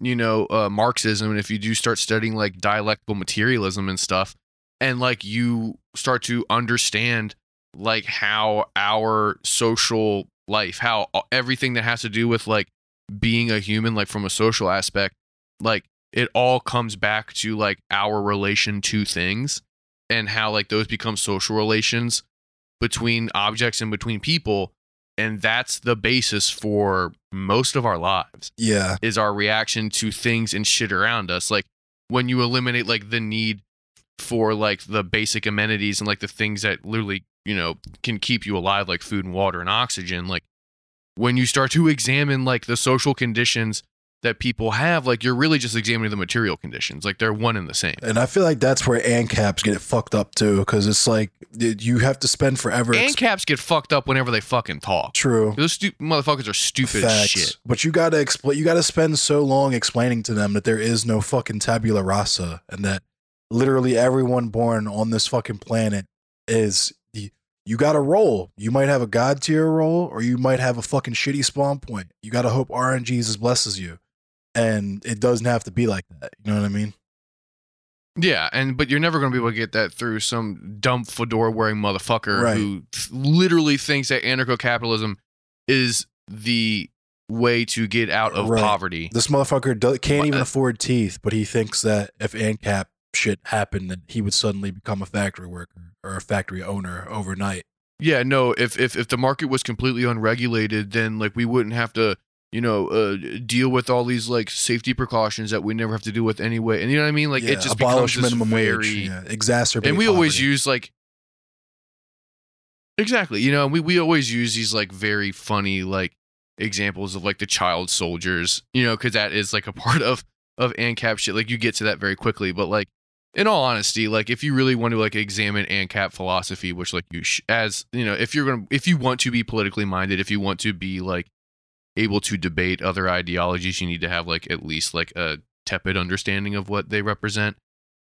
you know uh, Marxism, and if you do start studying like dialectical materialism and stuff, and like you start to understand like how our social life, how everything that has to do with like being a human, like from a social aspect, like it all comes back to like our relation to things and how like those become social relations between objects and between people and that's the basis for most of our lives Yeah. is our reaction to things and shit around us like when you eliminate like the need for like the basic amenities and like the things that literally you know can keep you alive like food and water and oxygen like when you start to examine like the social conditions that people have like you're really just examining the material conditions like they're one and the same And I feel like that's where ANCAPs get it fucked up too, because it's like you have to spend forever. and ex- caps get fucked up whenever they fucking talk True. those stu- motherfuckers are stupid Facts. shit But you gotta explain. You gotta spend so long explaining to them that there is no fucking tabula rasa, and that literally everyone born on this fucking planet is. You, you gotta roll. You might have a god tier roll, or you might have a fucking shitty spawn point. You gotta hope RNGs blesses you, and it doesn't have to be like that. You know what I mean? Yeah, and but you're never going to be able to get that through some dumb fedora wearing motherfucker Right. who th- literally thinks that anarcho-capitalism is the way to get out of Right. poverty. This motherfucker do, can't even uh, afford teeth, but he thinks that if ANCAP shit happened, that he would suddenly become a factory worker or a factory owner overnight. Yeah, no, if if if the market was completely unregulated, then like we wouldn't have to, you know, uh, deal with all these like safety precautions that we never have to deal with anyway. And you know what I mean? Like Yeah, it just abolish becomes minimum very wage, yeah, exacerbate. and we always use like exactly you know we, we always use these like very funny like examples of like the child soldiers you know because that is like a part of of ancap shit like you get to that very quickly but like in all honesty like if you really want to like examine ancap philosophy which like you sh- as you know if you're gonna if you want to be politically minded if you want to be like able to debate other ideologies you need to have like at least like a tepid understanding of what they represent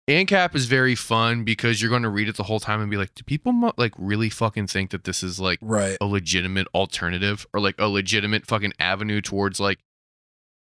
ANCAP is very fun because you're going to read it the whole time and be like, do people mo- like really fucking think that this is like right. a legitimate alternative or like a legitimate fucking avenue towards like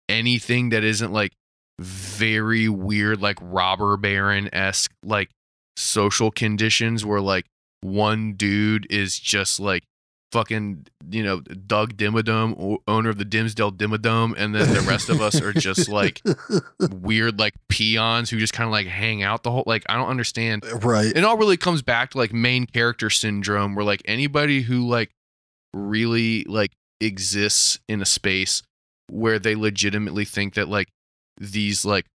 anything that isn't like very weird, like robber baron esque like social conditions where like one dude is just like fucking you know Doug Dimmadome, owner of the Dimsdale Dimmadome, and then the rest of us are just like weird like peons who just kind of like hang out the whole like I don't understand. Uh, right. It all really comes back to like main character syndrome where like anybody who like really like exists in a space where they legitimately think that like these like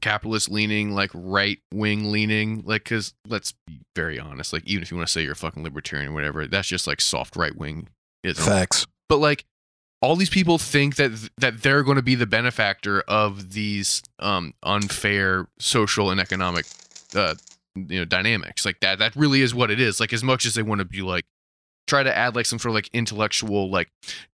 capitalist leaning like right wing leaning like cuz let's be very honest like even if you want to say you're a fucking libertarian or whatever that's just like soft right wing Facts. but like all these people think that that they're going to be the benefactor of these um unfair social and economic uh you know dynamics like that that really is what it is like as much as they want to be like try to add like some sort of like intellectual like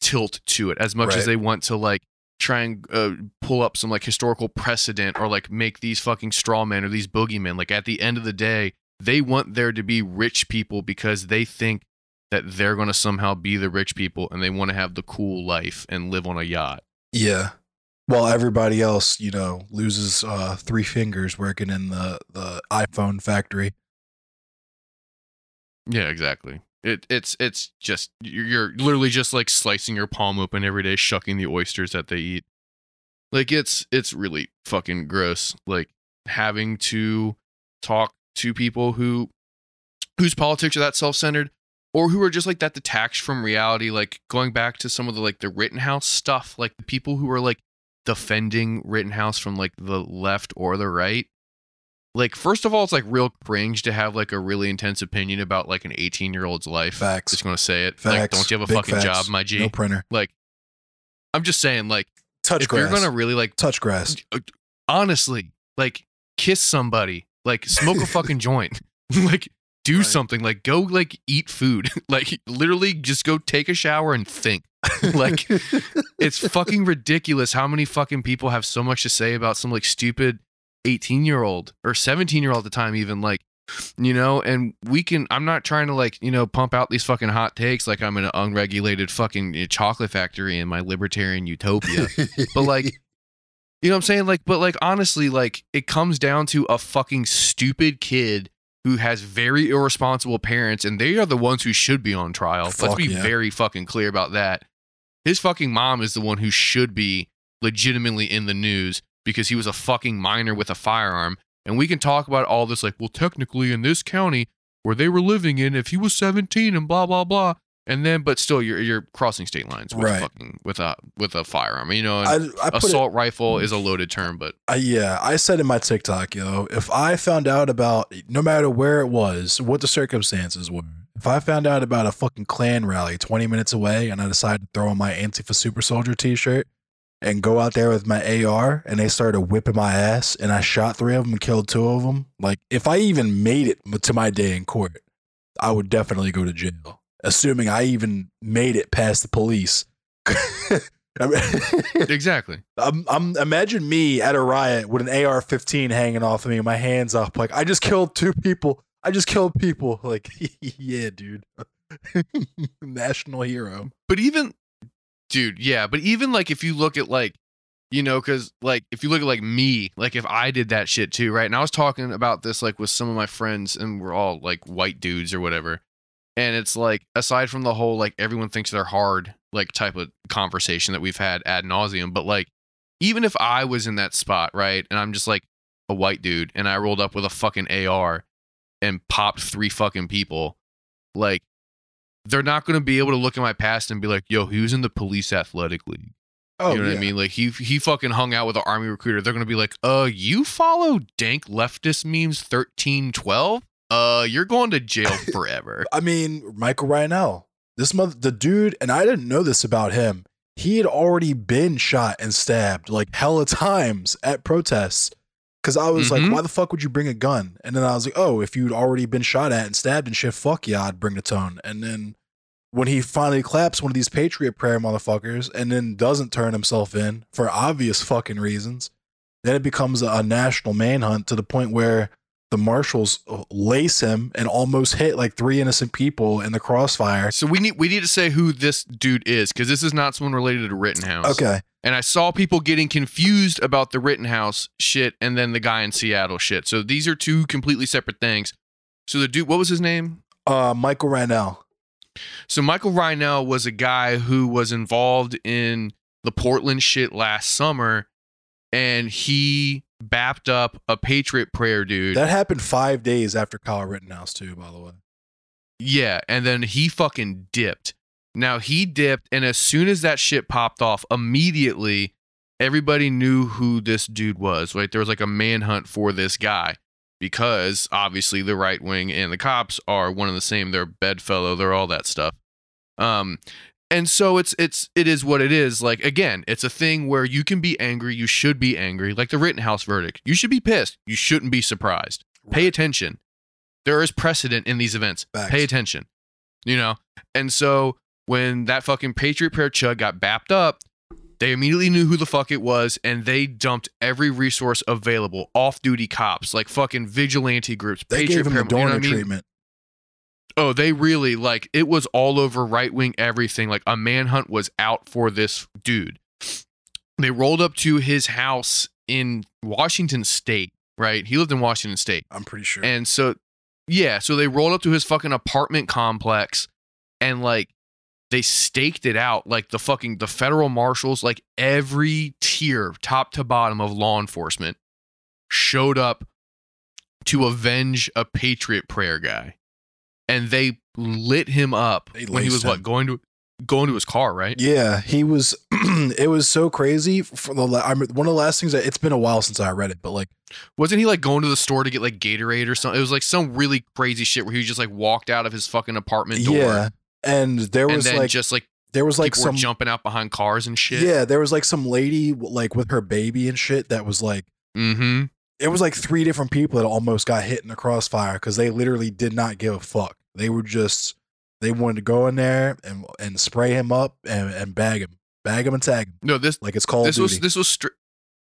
tilt to it as much Right. as they want to like try and uh, pull up some like historical precedent or like make these fucking straw men or these boogeymen like at the end of the day they want there to be rich people because they think that they're going to somehow be the rich people and they want to have the cool life and live on a yacht. Yeah. While everybody else, you know, loses uh, three fingers working in the, the iPhone factory. Yeah, exactly. It it's it's just you're, literally just like slicing your palm open every day, shucking the oysters that they eat. Like it's it's really fucking gross. Like having to talk to people who whose politics are that self-centered or who are just like that detached from reality like going back to some of the like the rittenhouse stuff like the people who are like defending rittenhouse from like the left or the right like first of all it's like real cringe to have like a really intense opinion about like an 18 year old's life Facts. just gonna say it like Facts. don't you have a Big fucking facts. job my g No printer. like i'm just saying like Touch if grass. you're gonna really like Touch grass. Uh, honestly, like kiss somebody, like smoke a fucking joint, like do Right. something, like go like eat food, like literally just go take a shower and think. like it's fucking ridiculous how many fucking people have so much to say about some like stupid 18 year old or 17 year old at the time even like you know and we can i'm not trying to like you know pump out these fucking hot takes like i'm in an unregulated fucking eh, chocolate factory in my libertarian utopia. But like you know what i'm saying? Like but like honestly like it comes down to a fucking stupid kid who has very irresponsible parents and they are the ones who should be on trial. Let's be yeah. very fucking clear about that. His fucking mom is the one who should be legitimately in the news because he was a fucking minor with a firearm and we can talk about all this like well technically in this county where they were living in if he was 17 and blah blah blah and then but still you're you're crossing state lines with Right. fucking with a with a firearm you know I, I put it, assault rifle is a loaded term, but I, yeah, I said in my TikTok, yo, if I found out about no matter where it was, what the circumstances were, if I found out about a fucking Klan rally 20 minutes away and I decided to throw on my Antifa Super Soldier t shirt and go out there with my AR and they started whipping my ass and I shot three of them and killed two of them, like if I even made it to my day in court, I would definitely go to jail, assuming I even made it past the police. I mean- exactly. I'm, I'm imagine me at a riot with an AR-15 hanging off of me, my hands up, like I just killed two people. I just killed people. Like, yeah, dude, national hero. But even, dude, yeah. But even like if you look at like, you know, because like if you look at like me, like if I did that shit too, right? And I was talking about this like with some of my friends, and we're all like white dudes or whatever. And it's like aside from the whole like everyone thinks they're hard like type of conversation that we've had ad nauseum, but like even if I was in that spot, right, and I'm just like a white dude, and I rolled up with a fucking AR and popped three fucking people, like they're not going to be able to look at my past and be like, "Yo, he was in the police athletic league." Oh, you know what. I mean? Like he he fucking hung out with an army recruiter. They're going to be like, "Uh, you follow dank leftist memes 1312? Uh, you're going to jail forever." I mean, Michael Reinoehl, this mother, the dude, and I didn't know this about him. He had already been shot and stabbed like hella times at protests. Cause I was Mhm. like, why the fuck would you bring a gun? And then I was like, oh, if you'd already been shot at and stabbed and shit, fuck yeah, I'd bring the tone. And then when he finally claps one of these Patriot prayer motherfuckers and then doesn't turn himself in for obvious fucking reasons, then it becomes a, national manhunt to the point where the marshals lace him and almost hit like three innocent people in the crossfire. so we need we need to say who this dude is because this is not someone related to Rittenhouse. Okay. And I saw people getting confused about the Rittenhouse shit and then the guy in Seattle shit. So these are two completely separate things. So the dude, what was his name? Uh, Michael Reinoehl. So Michael Reinoehl was a guy who was involved in the Portland shit last summer, and he bapped up a Patriot prayer dude. That happened five days after Kyle Rittenhouse, too, by the way. yeah, and then he fucking dipped. Now he dipped, and as soon as that shit popped off, immediately everybody knew who this dude was. Right, there was like a manhunt for this guy because obviously the right wing and the cops are one and the same. They're bedfellow. They're all that stuff. Um, and so it's it's it is what it is. Like again, it's a thing where you can be angry. You should be angry. Like the Rittenhouse verdict, you should be pissed. You shouldn't be surprised. Pay attention. There is precedent in these events. Facts. Pay attention. You know? And so when that fucking Patriot Prayer Chug got bapped up, they immediately knew who the fuck it was and they dumped every resource available. Off duty cops, like fucking vigilante groups, They Patriot gave him the you know I mean? treatment. Oh, they really like it was all over right wing everything. Like a manhunt was out for this dude. They rolled up to his house in Washington State, right? He lived in Washington State. I'm pretty sure. And so, yeah, so they rolled up to his fucking apartment complex and like they staked it out like the fucking the federal marshals, like every tier, top to bottom of law enforcement showed up to avenge a patriot prayer guy. And they lit him up They when he was laced what going to going to his car, right? Yeah, he was. it was so crazy. For the la- I mean, one of the last things that it's been a while since I read it, but like, Wasn't he like going to the store to get like Gatorade or something? It was like some really crazy shit where he just like walked out of his fucking apartment door. yeah, and there And was then like just like there was like some jumping out behind cars and shit. yeah, there was like some lady like with her baby and shit that was like Mm-hmm. it was like three different people that almost got hit in the crossfire because they literally did not give a fuck. They were just they wanted to go in there and and spray him up and, and bag him, bag him and tag him No, this like it's called. this of was this was straight.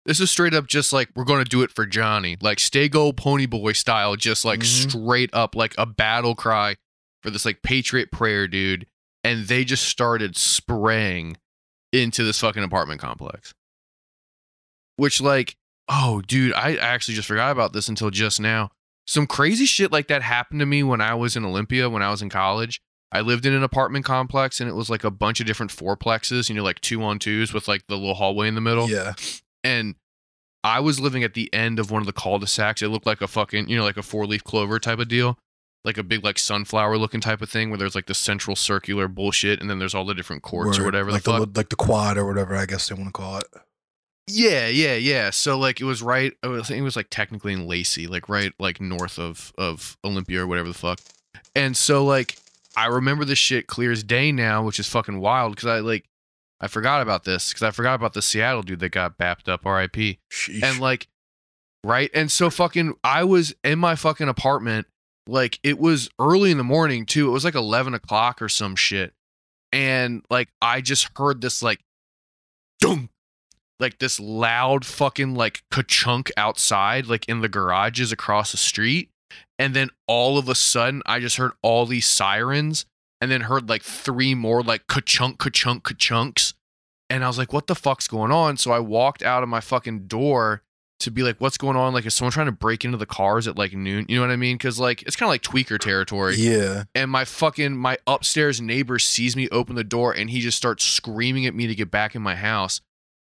This is straight up just like we're gonna do it for Johnny, like stay gold pony boy style, just like Mhm. straight up like a battle cry for this like patriot prayer dude, and they just started spraying into this fucking apartment complex. Which like, oh dude, I actually just forgot about this until just now. Some crazy shit like that happened to me when I was in Olympia when I was in college. I lived in an apartment complex and it was like a bunch of different fourplexes, you know, like two on twos with like the little hallway in the middle. yeah, And I was living at the end of one of the cul-de-sacs. It looked like a fucking, you know, like a four-leaf clover type of deal. Like a big like sunflower looking type of thing where there's like the central circular bullshit and then there's all the different courts or whatever like the fuck. the like the quad or whatever I guess they want to call it. Yeah, yeah, yeah. So like it was right. I was- I think it was like technically in Lacey, like right like north of of Olympia or whatever the fuck. And so like I remember this shit clear as day now, which is fucking wild because I like I forgot about this because I forgot about the Seattle dude that got bapped up, R.I.P. Sheesh. And like, right? And so fucking, I was in my fucking apartment. Like it was early in the morning too. It was like eleven o'clock or some shit. And like I just heard this like, dunk, like this loud fucking like ka-chunk outside, like in the garages across the street. And then all of a sudden, I just heard all these sirens, and then heard like three more like ka-chunk, ka-chunk, ka-chunks. And I was like, what the fuck's going on? So I walked out of my fucking door to be like, what's going on? Like, is someone trying to break into the cars at like noon? You know what I mean? Cause like, it's kind of like tweaker territory. yeah, And my fucking, my upstairs neighbor sees me open the door and he just starts screaming at me to get back in my house.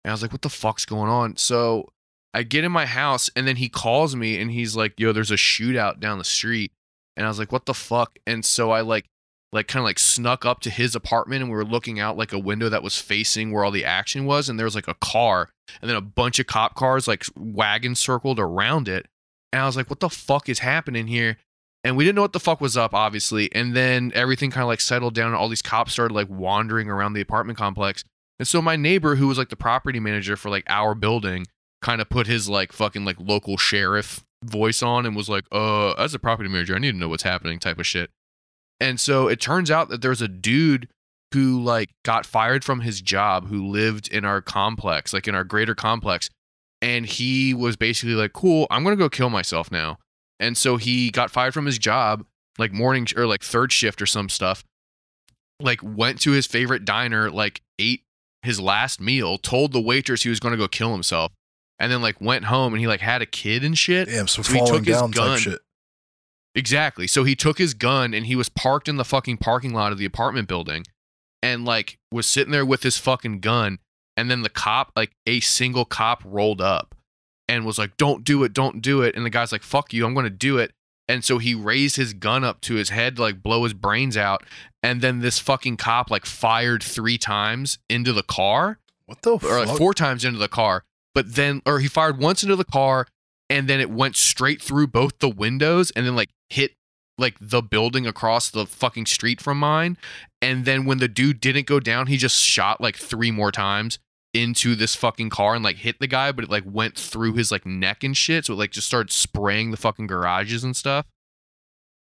And I was like, what the fuck's going on? So I get in my house and then he calls me and he's like, yo, there's a shootout down the street. And I was like, what the fuck? And so I like, like kind of like snuck up to his apartment and we were looking out like a window that was facing where all the action was and there was like a car and then a bunch of cop cars like wagon circled around it. And i was like what the fuck is happening here? And we didn't know what the fuck was up obviously. And then everything kind of like settled down and all these cops started like wandering around the apartment complex. And so my neighbor who was like the property manager for like our building kind of put his like fucking like local sheriff voice on and was like uh as a property manager i need to know what's happening type of shit and so it turns out that there's a dude who like got fired from his job who lived in our complex, like in our greater complex. And he was basically like, cool, I'm going to go kill myself now. And so he got fired from his job, like morning or like third shift or some stuff, like went to his favorite diner, like ate his last meal, told the waitress he was going to go kill himself. And then like went home and he like had a kid and shit. damn, some So he took his gun. Exactly. So he took his gun and he was parked in the fucking parking lot of the apartment building and like was sitting there with his fucking gun. And then the cop, like a single cop, rolled up and was like, don't do it, don't do it. And the guy's like, fuck you, I'm going to do it. And so he raised his gun up to his head to like blow his brains out. And then this fucking cop like fired three times into the car What the or fuck? like four times into the car. But then, or he fired once into the car, and then it went straight through both the windows, and then like hit like the building across the fucking street from mine. And then when the dude didn't go down, he just shot like three more times into this fucking car and like hit the guy, but it like went through his like neck and shit. So it like just started spraying the fucking garages and stuff.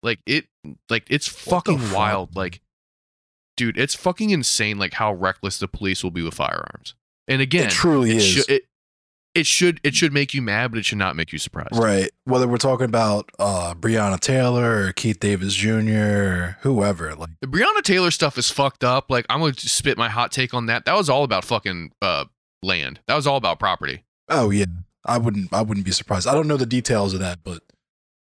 Like it, like it's fucking fuck? wild. Like, dude, it's fucking insane. Like how reckless the police will be with firearms. And again, it truly it is. should it, it should it should make you mad, but it should not make you surprised. Right. Whether we're talking about uh Breonna Taylor or Keith Davis Jr. or whoever. Like The Breonna Taylor stuff is fucked up. Like I'm gonna spit my hot take on that. That was all about fucking uh land. That was all about property. oh yeah. I wouldn't I wouldn't be surprised. I don't know the details of that, but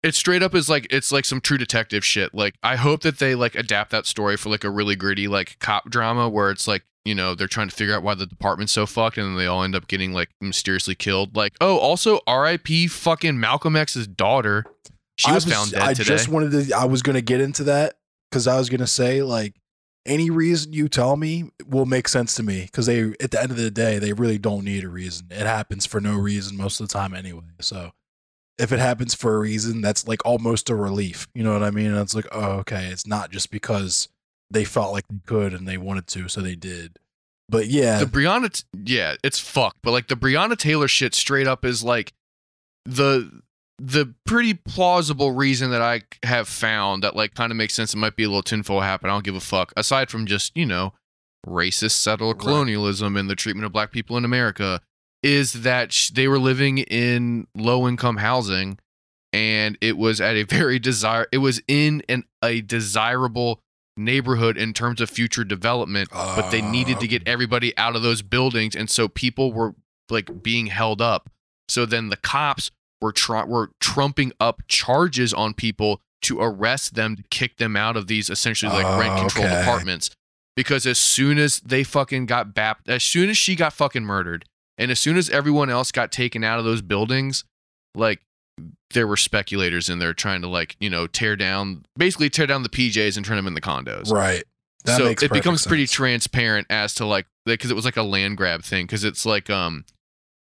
it straight up is like it's like some true detective shit. Like I hope that they like adapt that story for like a really gritty like cop drama where it's like you know they're trying to figure out why the department's so fucked and then they all end up getting like mysteriously killed. Like oh also R.I.P. fucking Malcolm X's daughter. She I was, found dead I today. just wanted to. I was gonna get into that because I was gonna say like any reason you tell me will make sense to me because they at the end of the day they really don't need a reason. It happens for no reason most of the time anyway. So if it happens for a reason, that's like almost a relief. You know what I mean? And it's like oh okay, it's not just because they felt like they could and they wanted to, so they did. But yeah, the Breonna, t- yeah, it's fucked. But like the Breonna Taylor shit, straight up is like the the pretty plausible reason that I have found that like kind of makes sense. It might be a little tinfoil hat, but I don't give a fuck. Aside from just you know racist settler Right. colonialism and the treatment of black people in America, is that sh- they were living in low income housing, and it was at a very desire. It was in an a desirable neighborhood in terms of future development but they needed to get um. everybody out of those buildings and so people were like being held up so then the cops were try- were trumping up charges on people to arrest them to kick them out of these essentially like rent Oh, controlled okay. apartments because as soon as they fucking got bapped as soon as she got fucking murdered and as soon as everyone else got taken out of those buildings like there were speculators in there trying to like you know tear down basically tear down the PJs and turn them into condos. Right. That so it becomes pretty transparent as to like because it was like a land grab thing because it's like um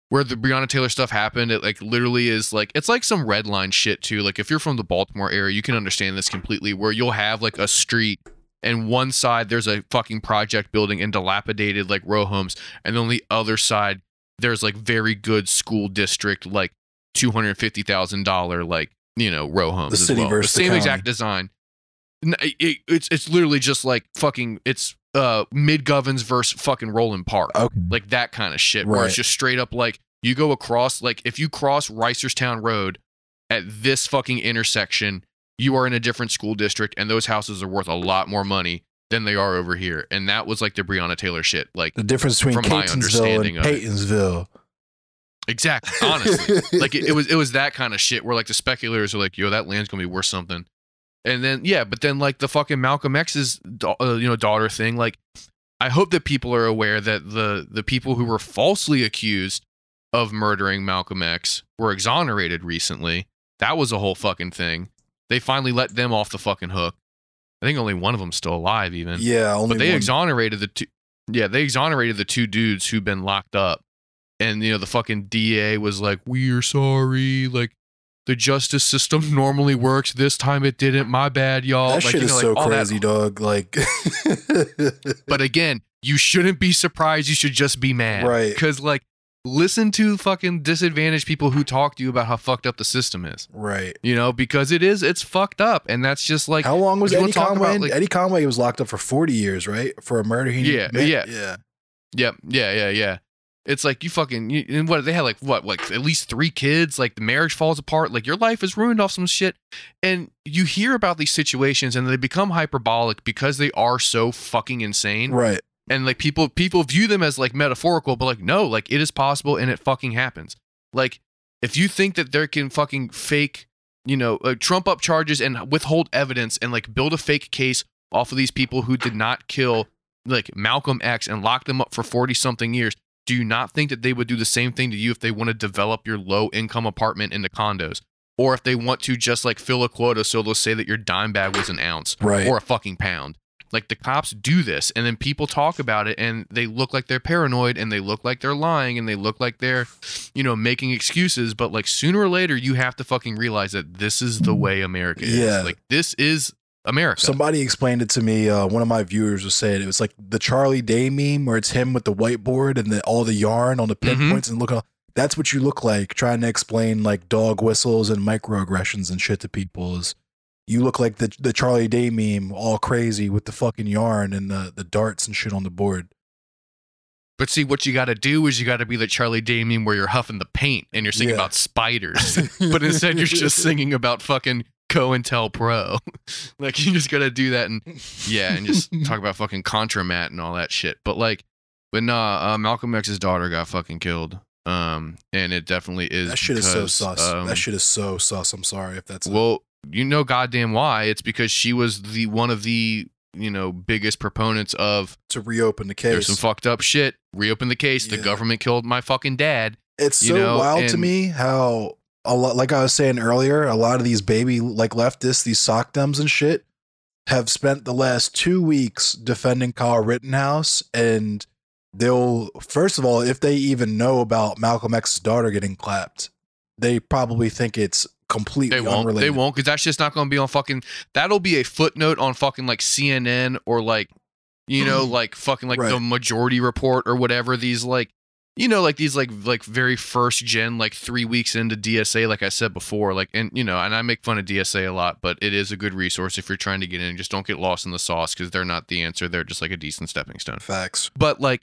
where the Breonna Taylor stuff happened it like literally is like it's like some red line shit too. Like if you're from the Baltimore area you can understand this completely where you'll have like a street and one side there's a fucking project building and dilapidated like row homes and on the other side there's like very good school district like $250,000 like you know row homes as city well. versus the the same county. exact design it- it's it's literally just like fucking it's uh Mid-Govans versus fucking Roland Park Okay. like that kind of shit where it's just straight up like you go across like if you cross Reisterstown Road at this fucking intersection you are in a different school district and those houses are worth a lot more money than they are over here. And that was like the Breonna Taylor shit like the difference between From my understanding and. Paytonsville. exactly honestly. Like it, it was it was that kind of shit where like the speculators are like yo that land's gonna be worth something. And then yeah but then like the fucking malcolm x's uh, you know daughter thing like i hope that people are aware that the the people who were falsely accused of murdering malcolm x were exonerated recently. That was a whole fucking thing they finally let them off the fucking hook. I think only one of them's still alive even. Yeah, only but they one. exonerated the two yeah they exonerated the two dudes who've been locked up. And you know the fucking da was like we're sorry like the justice system normally works. This time it didn't. My bad y'all. That like, shit you is like, so all that- crazy, dog. Like, but again you shouldn't be surprised. You should just be mad. Right. because like listen to fucking disadvantaged people who talk to you about how fucked up the system is right. you know because it is it's fucked up and that's just like How long was Eddie Conway? about, like- Eddie Conway was locked up for 40 years, right? For a murder he Yeah, yeah. yeah. Yep. Yeah. Yeah. Yeah. It's like you fucking you, and what they had like what like at least three kids. Like the marriage falls apart. Like your life is ruined off some shit. And you hear about these situations and they become hyperbolic because they are so fucking insane. Right. And like people people view them as like metaphorical, but like no, like it is possible and it fucking happens. Like if you think that there can fucking fake, you know, uh, trump up charges and withhold evidence and like build a fake case off of these people who did not kill like Malcolm X and lock them up for 40 something years, do you not think that they would do the same thing to you if they want to develop your low income apartment into condos? Or if they want to just like fill a quota so they'll say that your dime bag was an ounce Right. or a fucking pound. Like the cops do this and then people talk about it and they look like they're paranoid and they look like they're lying and they look like they're, you know, making excuses. But like sooner or later, you have to fucking realize that this is the way America is. Yeah. Like this is America. Somebody explained it to me. Uh, one of my viewers was saying it was like the Charlie Day meme where it's him with the whiteboard and the, all the yarn on the Mm-hmm. pinpoints and looking. That's what you look like trying to explain like dog whistles and microaggressions and shit to people. Is you look like the the Charlie Day meme, all crazy with the fucking yarn and the the darts and shit on the board. But see, what you got to do is you got to be the Charlie Day meme where you're huffing the paint and you're singing Yeah. about spiders. but instead, you're just singing about fucking COINTELPRO. like, you just got to do that and, yeah, and just talk about fucking Contramat and all that shit. But, like, but nah, uh, Malcolm X's daughter got fucking killed. Um, and it definitely is. that shit is so because, sus. um, that shit is so sus. I'm sorry if that's Well, you know, goddamn why? It's because she was the one of the you know biggest proponents of to reopen the case. there's some fucked up shit. Reopen the case. The government killed my fucking dad. it's so know, wild to me how a lot, like I was saying earlier, a lot of these baby like leftists, these sockdoms and shit, have spent the last two weeks defending Kyle Rittenhouse, and they'll first of all, if they even know about Malcolm X's daughter getting clapped, they probably think it's completely They won't. unrelated. They won't because that's just not going to be on fucking. That'll be a footnote on fucking like CNN or like, you know, like fucking like the Majority Report or whatever. These like, you know, like these like like very first gen like three weeks into DSA. Like I said before, like and you know, and I make fun of DSA a lot, but it is a good resource if you're trying to get in. Just don't get lost in the sauce because they're not the answer. They're just like a decent stepping stone Facts. but like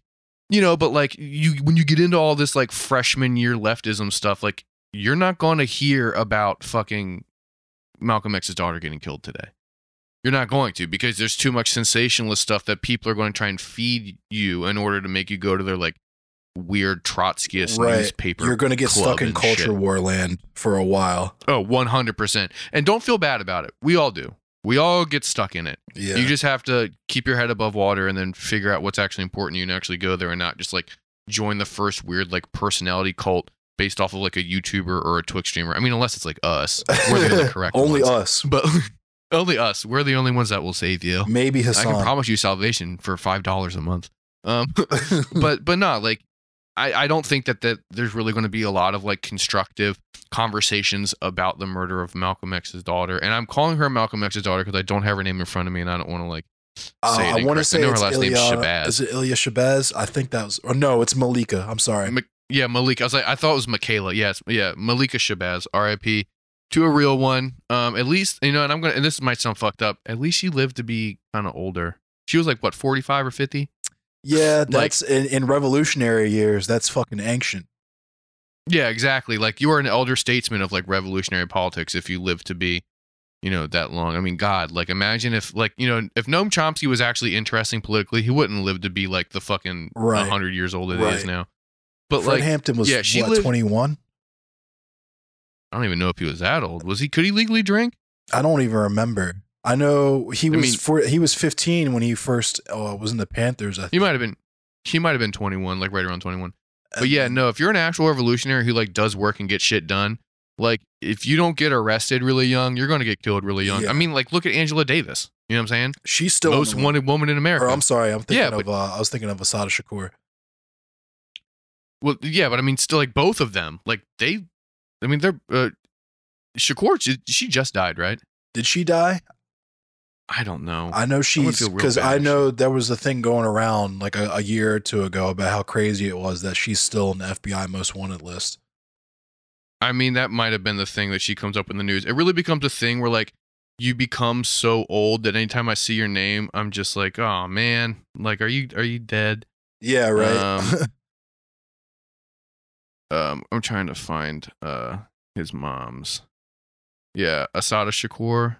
you know but like you when you get into all this like freshman year leftism stuff like you're not going to hear about fucking malcolm x's daughter getting killed today you're not going to because there's too much sensationalist stuff that people are going to try and feed you in order to make you go to their like weird trotskyist Right. newspaper You're gonna get stuck in culture shit. war land for a while. oh 100% and don't feel bad about it we all do we all get stuck in it Yeah. you just have to keep your head above water and then figure out what's actually important to you and actually go there and not just like join the first weird like personality cult based off of like a YouTuber or a Twitch streamer. I mean, unless it's like us, we're the correct Only ones. us. But only us. We're the only ones that will save you. Maybe I can promise you salvation for five dollars a month. Um, but but not like I, I don't think that that there's really going to be a lot of like constructive conversations about the murder of Malcolm X's daughter. And I'm calling her Malcolm X's daughter because I don't have her name in front of me and I don't want to like Uh, I want to say her last Ilya, name's Shabazz. Is it Ilya Shabazz? I think that was. Or no, it's Malika. I'm sorry. Ma- yeah, Malika. I was like, I thought it was Michaela. Yes, yeah, Malika Shabazz, R.I.P. to a real one. Um, at least you know, and I'm gonna. And this might sound fucked up. At least she lived to be kind of older. She was like what, 45 or 50? Yeah, that's in, in revolutionary years. That's fucking ancient. Yeah, exactly. Like you are an elder statesman of like revolutionary politics if you live to be, you know, that long. I mean, God, like imagine if like you know if Noam Chomsky was actually interesting politically, he wouldn't live to be like the fucking Right. hundred years old it is Right. now. But Fred like, Hampton was yeah, she what lived- 21. I don't even know if he was that old. Was he? Could he legally drink? I don't even remember. I know he I was mean- for, he was 15 when he first uh, was in the Panthers. I think. He might have been. He might have been 21, like right around 21. But yeah, no. If you're an actual revolutionary who like does work and gets shit done, like if you don't get arrested really young, you're going to get killed really young. Yeah. I mean, like look at Angela Davis. You know what I'm saying? she's still Most wanted woman in America. Or I'm sorry, I'm thinking Yeah, of. Uh, I was thinking of Assata Shakur. Well, yeah, but I mean, still, like both of them, like they, I mean, they're uh, Shakur. She, she just died, right? Did she die? I don't know. I know she's because I know there was a thing going around like a, a year or two ago about how crazy it was that she's still on the FBI most wanted list. I mean, that might have been the thing that she comes up in the news. It really becomes a thing where like you become so old that anytime I see your name, I'm just like, oh man, like, are you are you dead? Yeah, right. Um, Um, I'm trying to find uh his mom's. Yeah, Assata Shakur.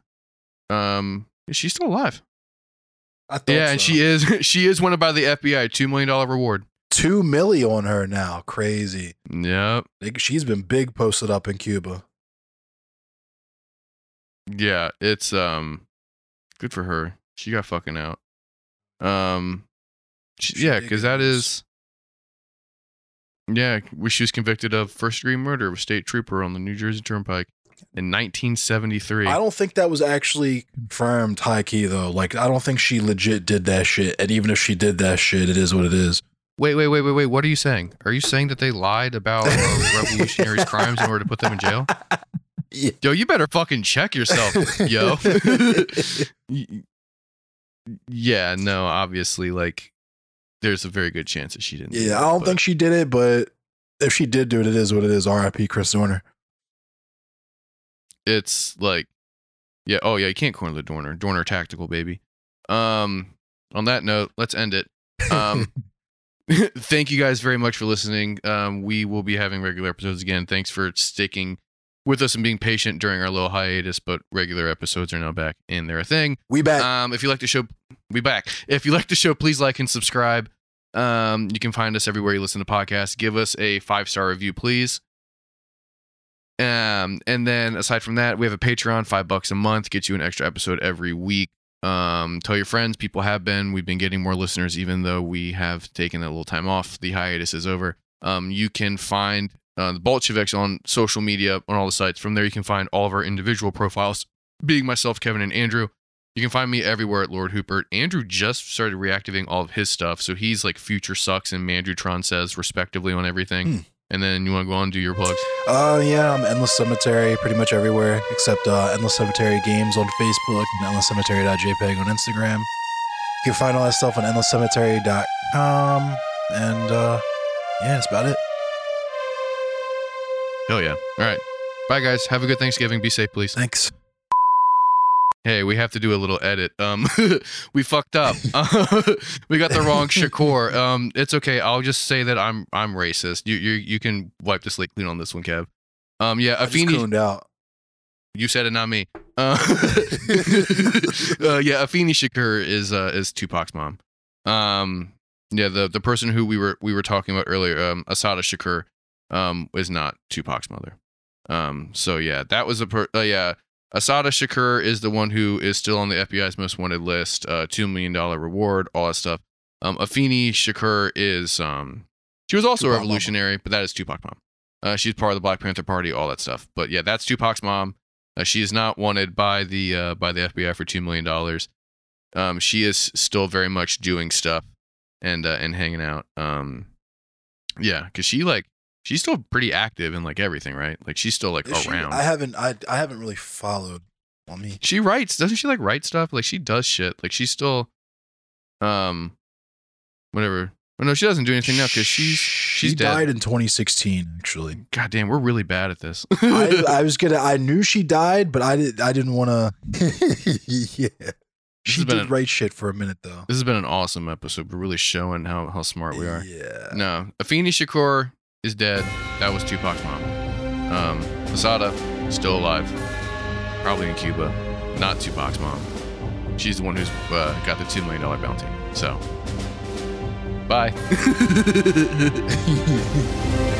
Um, is she still alive? I thought Yeah, and she is she is wanted by the FBI. Two million dollar reward. two milli on her now. Crazy. Yep. She's been big posted up in Cuba. Yeah, it's um good for her. She got fucking out. Um she- yeah, because that is yeah, she was convicted of first degree murder of a state trooper on the New Jersey Turnpike in 1973. I don't think that was actually confirmed high key though. Like I don't think she legit did that shit. And even if she did that shit, it is what it is. Wait, wait, wait, wait, wait. What are you saying? Are you saying that they lied about uh, revolutionaries' crimes in order to put them in jail? Yeah. Yo, you better fucking check yourself, yo. Yeah, no, obviously, like, there's a very good chance that she didn't. do Yeah, that, I don't but- think she did it, but if she did do it, it is what it is. R.I.P. Chris Dorner. it's like yeah oh yeah you can't corner the dorner dorner tactical baby um on that note let's end it um thank you guys very much for listening um we will be having regular episodes again thanks for sticking with us and being patient during our little hiatus but regular episodes are now back and they're a thing we back. um if you like the show we back if you like the show please like and subscribe Um, you can find us everywhere you listen to podcasts. Give us a five star review, please. Um, and then aside from that, we have a Patreon, five bucks a month, gets you an extra episode every week. Um, tell your friends. People have been. We've been getting more listeners, even though we have taken a little time off. The hiatus is over. Um, you can find uh, the Bolsheviks on social media on all the sites. From there, you can find all of our individual profiles, being myself, Kevin, and Andrew. You can find me everywhere at Lord Hooper. Andrew just started reactivating all of his stuff, so he's like Future Sucks and Mandutron says respectively on everything. Hmm. And then you want to go on and do your plugs. Uh, yeah, I'm Endless Cemetery pretty much everywhere except uh, Endless Cemetery Games on Facebook and endlesscemetery.jpg on Instagram. You can find all that stuff on endlesscemetery.com. And uh, yeah, that's about it. Hell yeah! All right, bye guys. Have a good Thanksgiving. Be safe, please. Thanks. Hey, we have to do a little edit. Um, we fucked up. we got the wrong Shakur. Um, it's okay. I'll just say that I'm I'm racist. You you you can wipe the slate clean on this one, Kev. Um, yeah, Afeni. out. You said it, not me. Uh, uh, yeah, Afeni Shakur is uh, is Tupac's mom. Um, yeah, the the person who we were we were talking about earlier, um, Assata Shakur, um, is not Tupac's mother. Um, so yeah, that was a per- uh, yeah. Assata Shakur is the one who is still on the FBI's most wanted list. Uh, two million dollar reward, all that stuff. Um, Afeni Shakur is um, she was also a Tupac mama. revolutionary, but that is Tupac mom. Uh, she's part of the Black Panther Party, all that stuff. But yeah, that's Tupac's mom. Uh, she is not wanted by the uh, by the FBI for two million dollars. Um, she is still very much doing stuff and uh, and hanging out. Um, yeah, because she like she's still pretty active in like everything, right? Like she's still like Is she- around. I haven't I I haven't really followed on me. she writes, doesn't she? Like write stuff. Like she does shit. Like she's still, um, whatever. Well, no, she doesn't do anything now because she's she's she dead. died in 2016 actually. God damn, we're really bad at this. I, I was gonna I knew she died, but I did I didn't want to. yeah, This she did a- write shit for a minute though. this has been an awesome episode. We're really showing how how smart we are. Yeah. No, Afeni Shakur is dead. That was Tupac's mom. Um, Assata still alive, probably in Cuba. Not Tupac's mom. She's the one who's uh, got the two million dollar bounty. So, bye.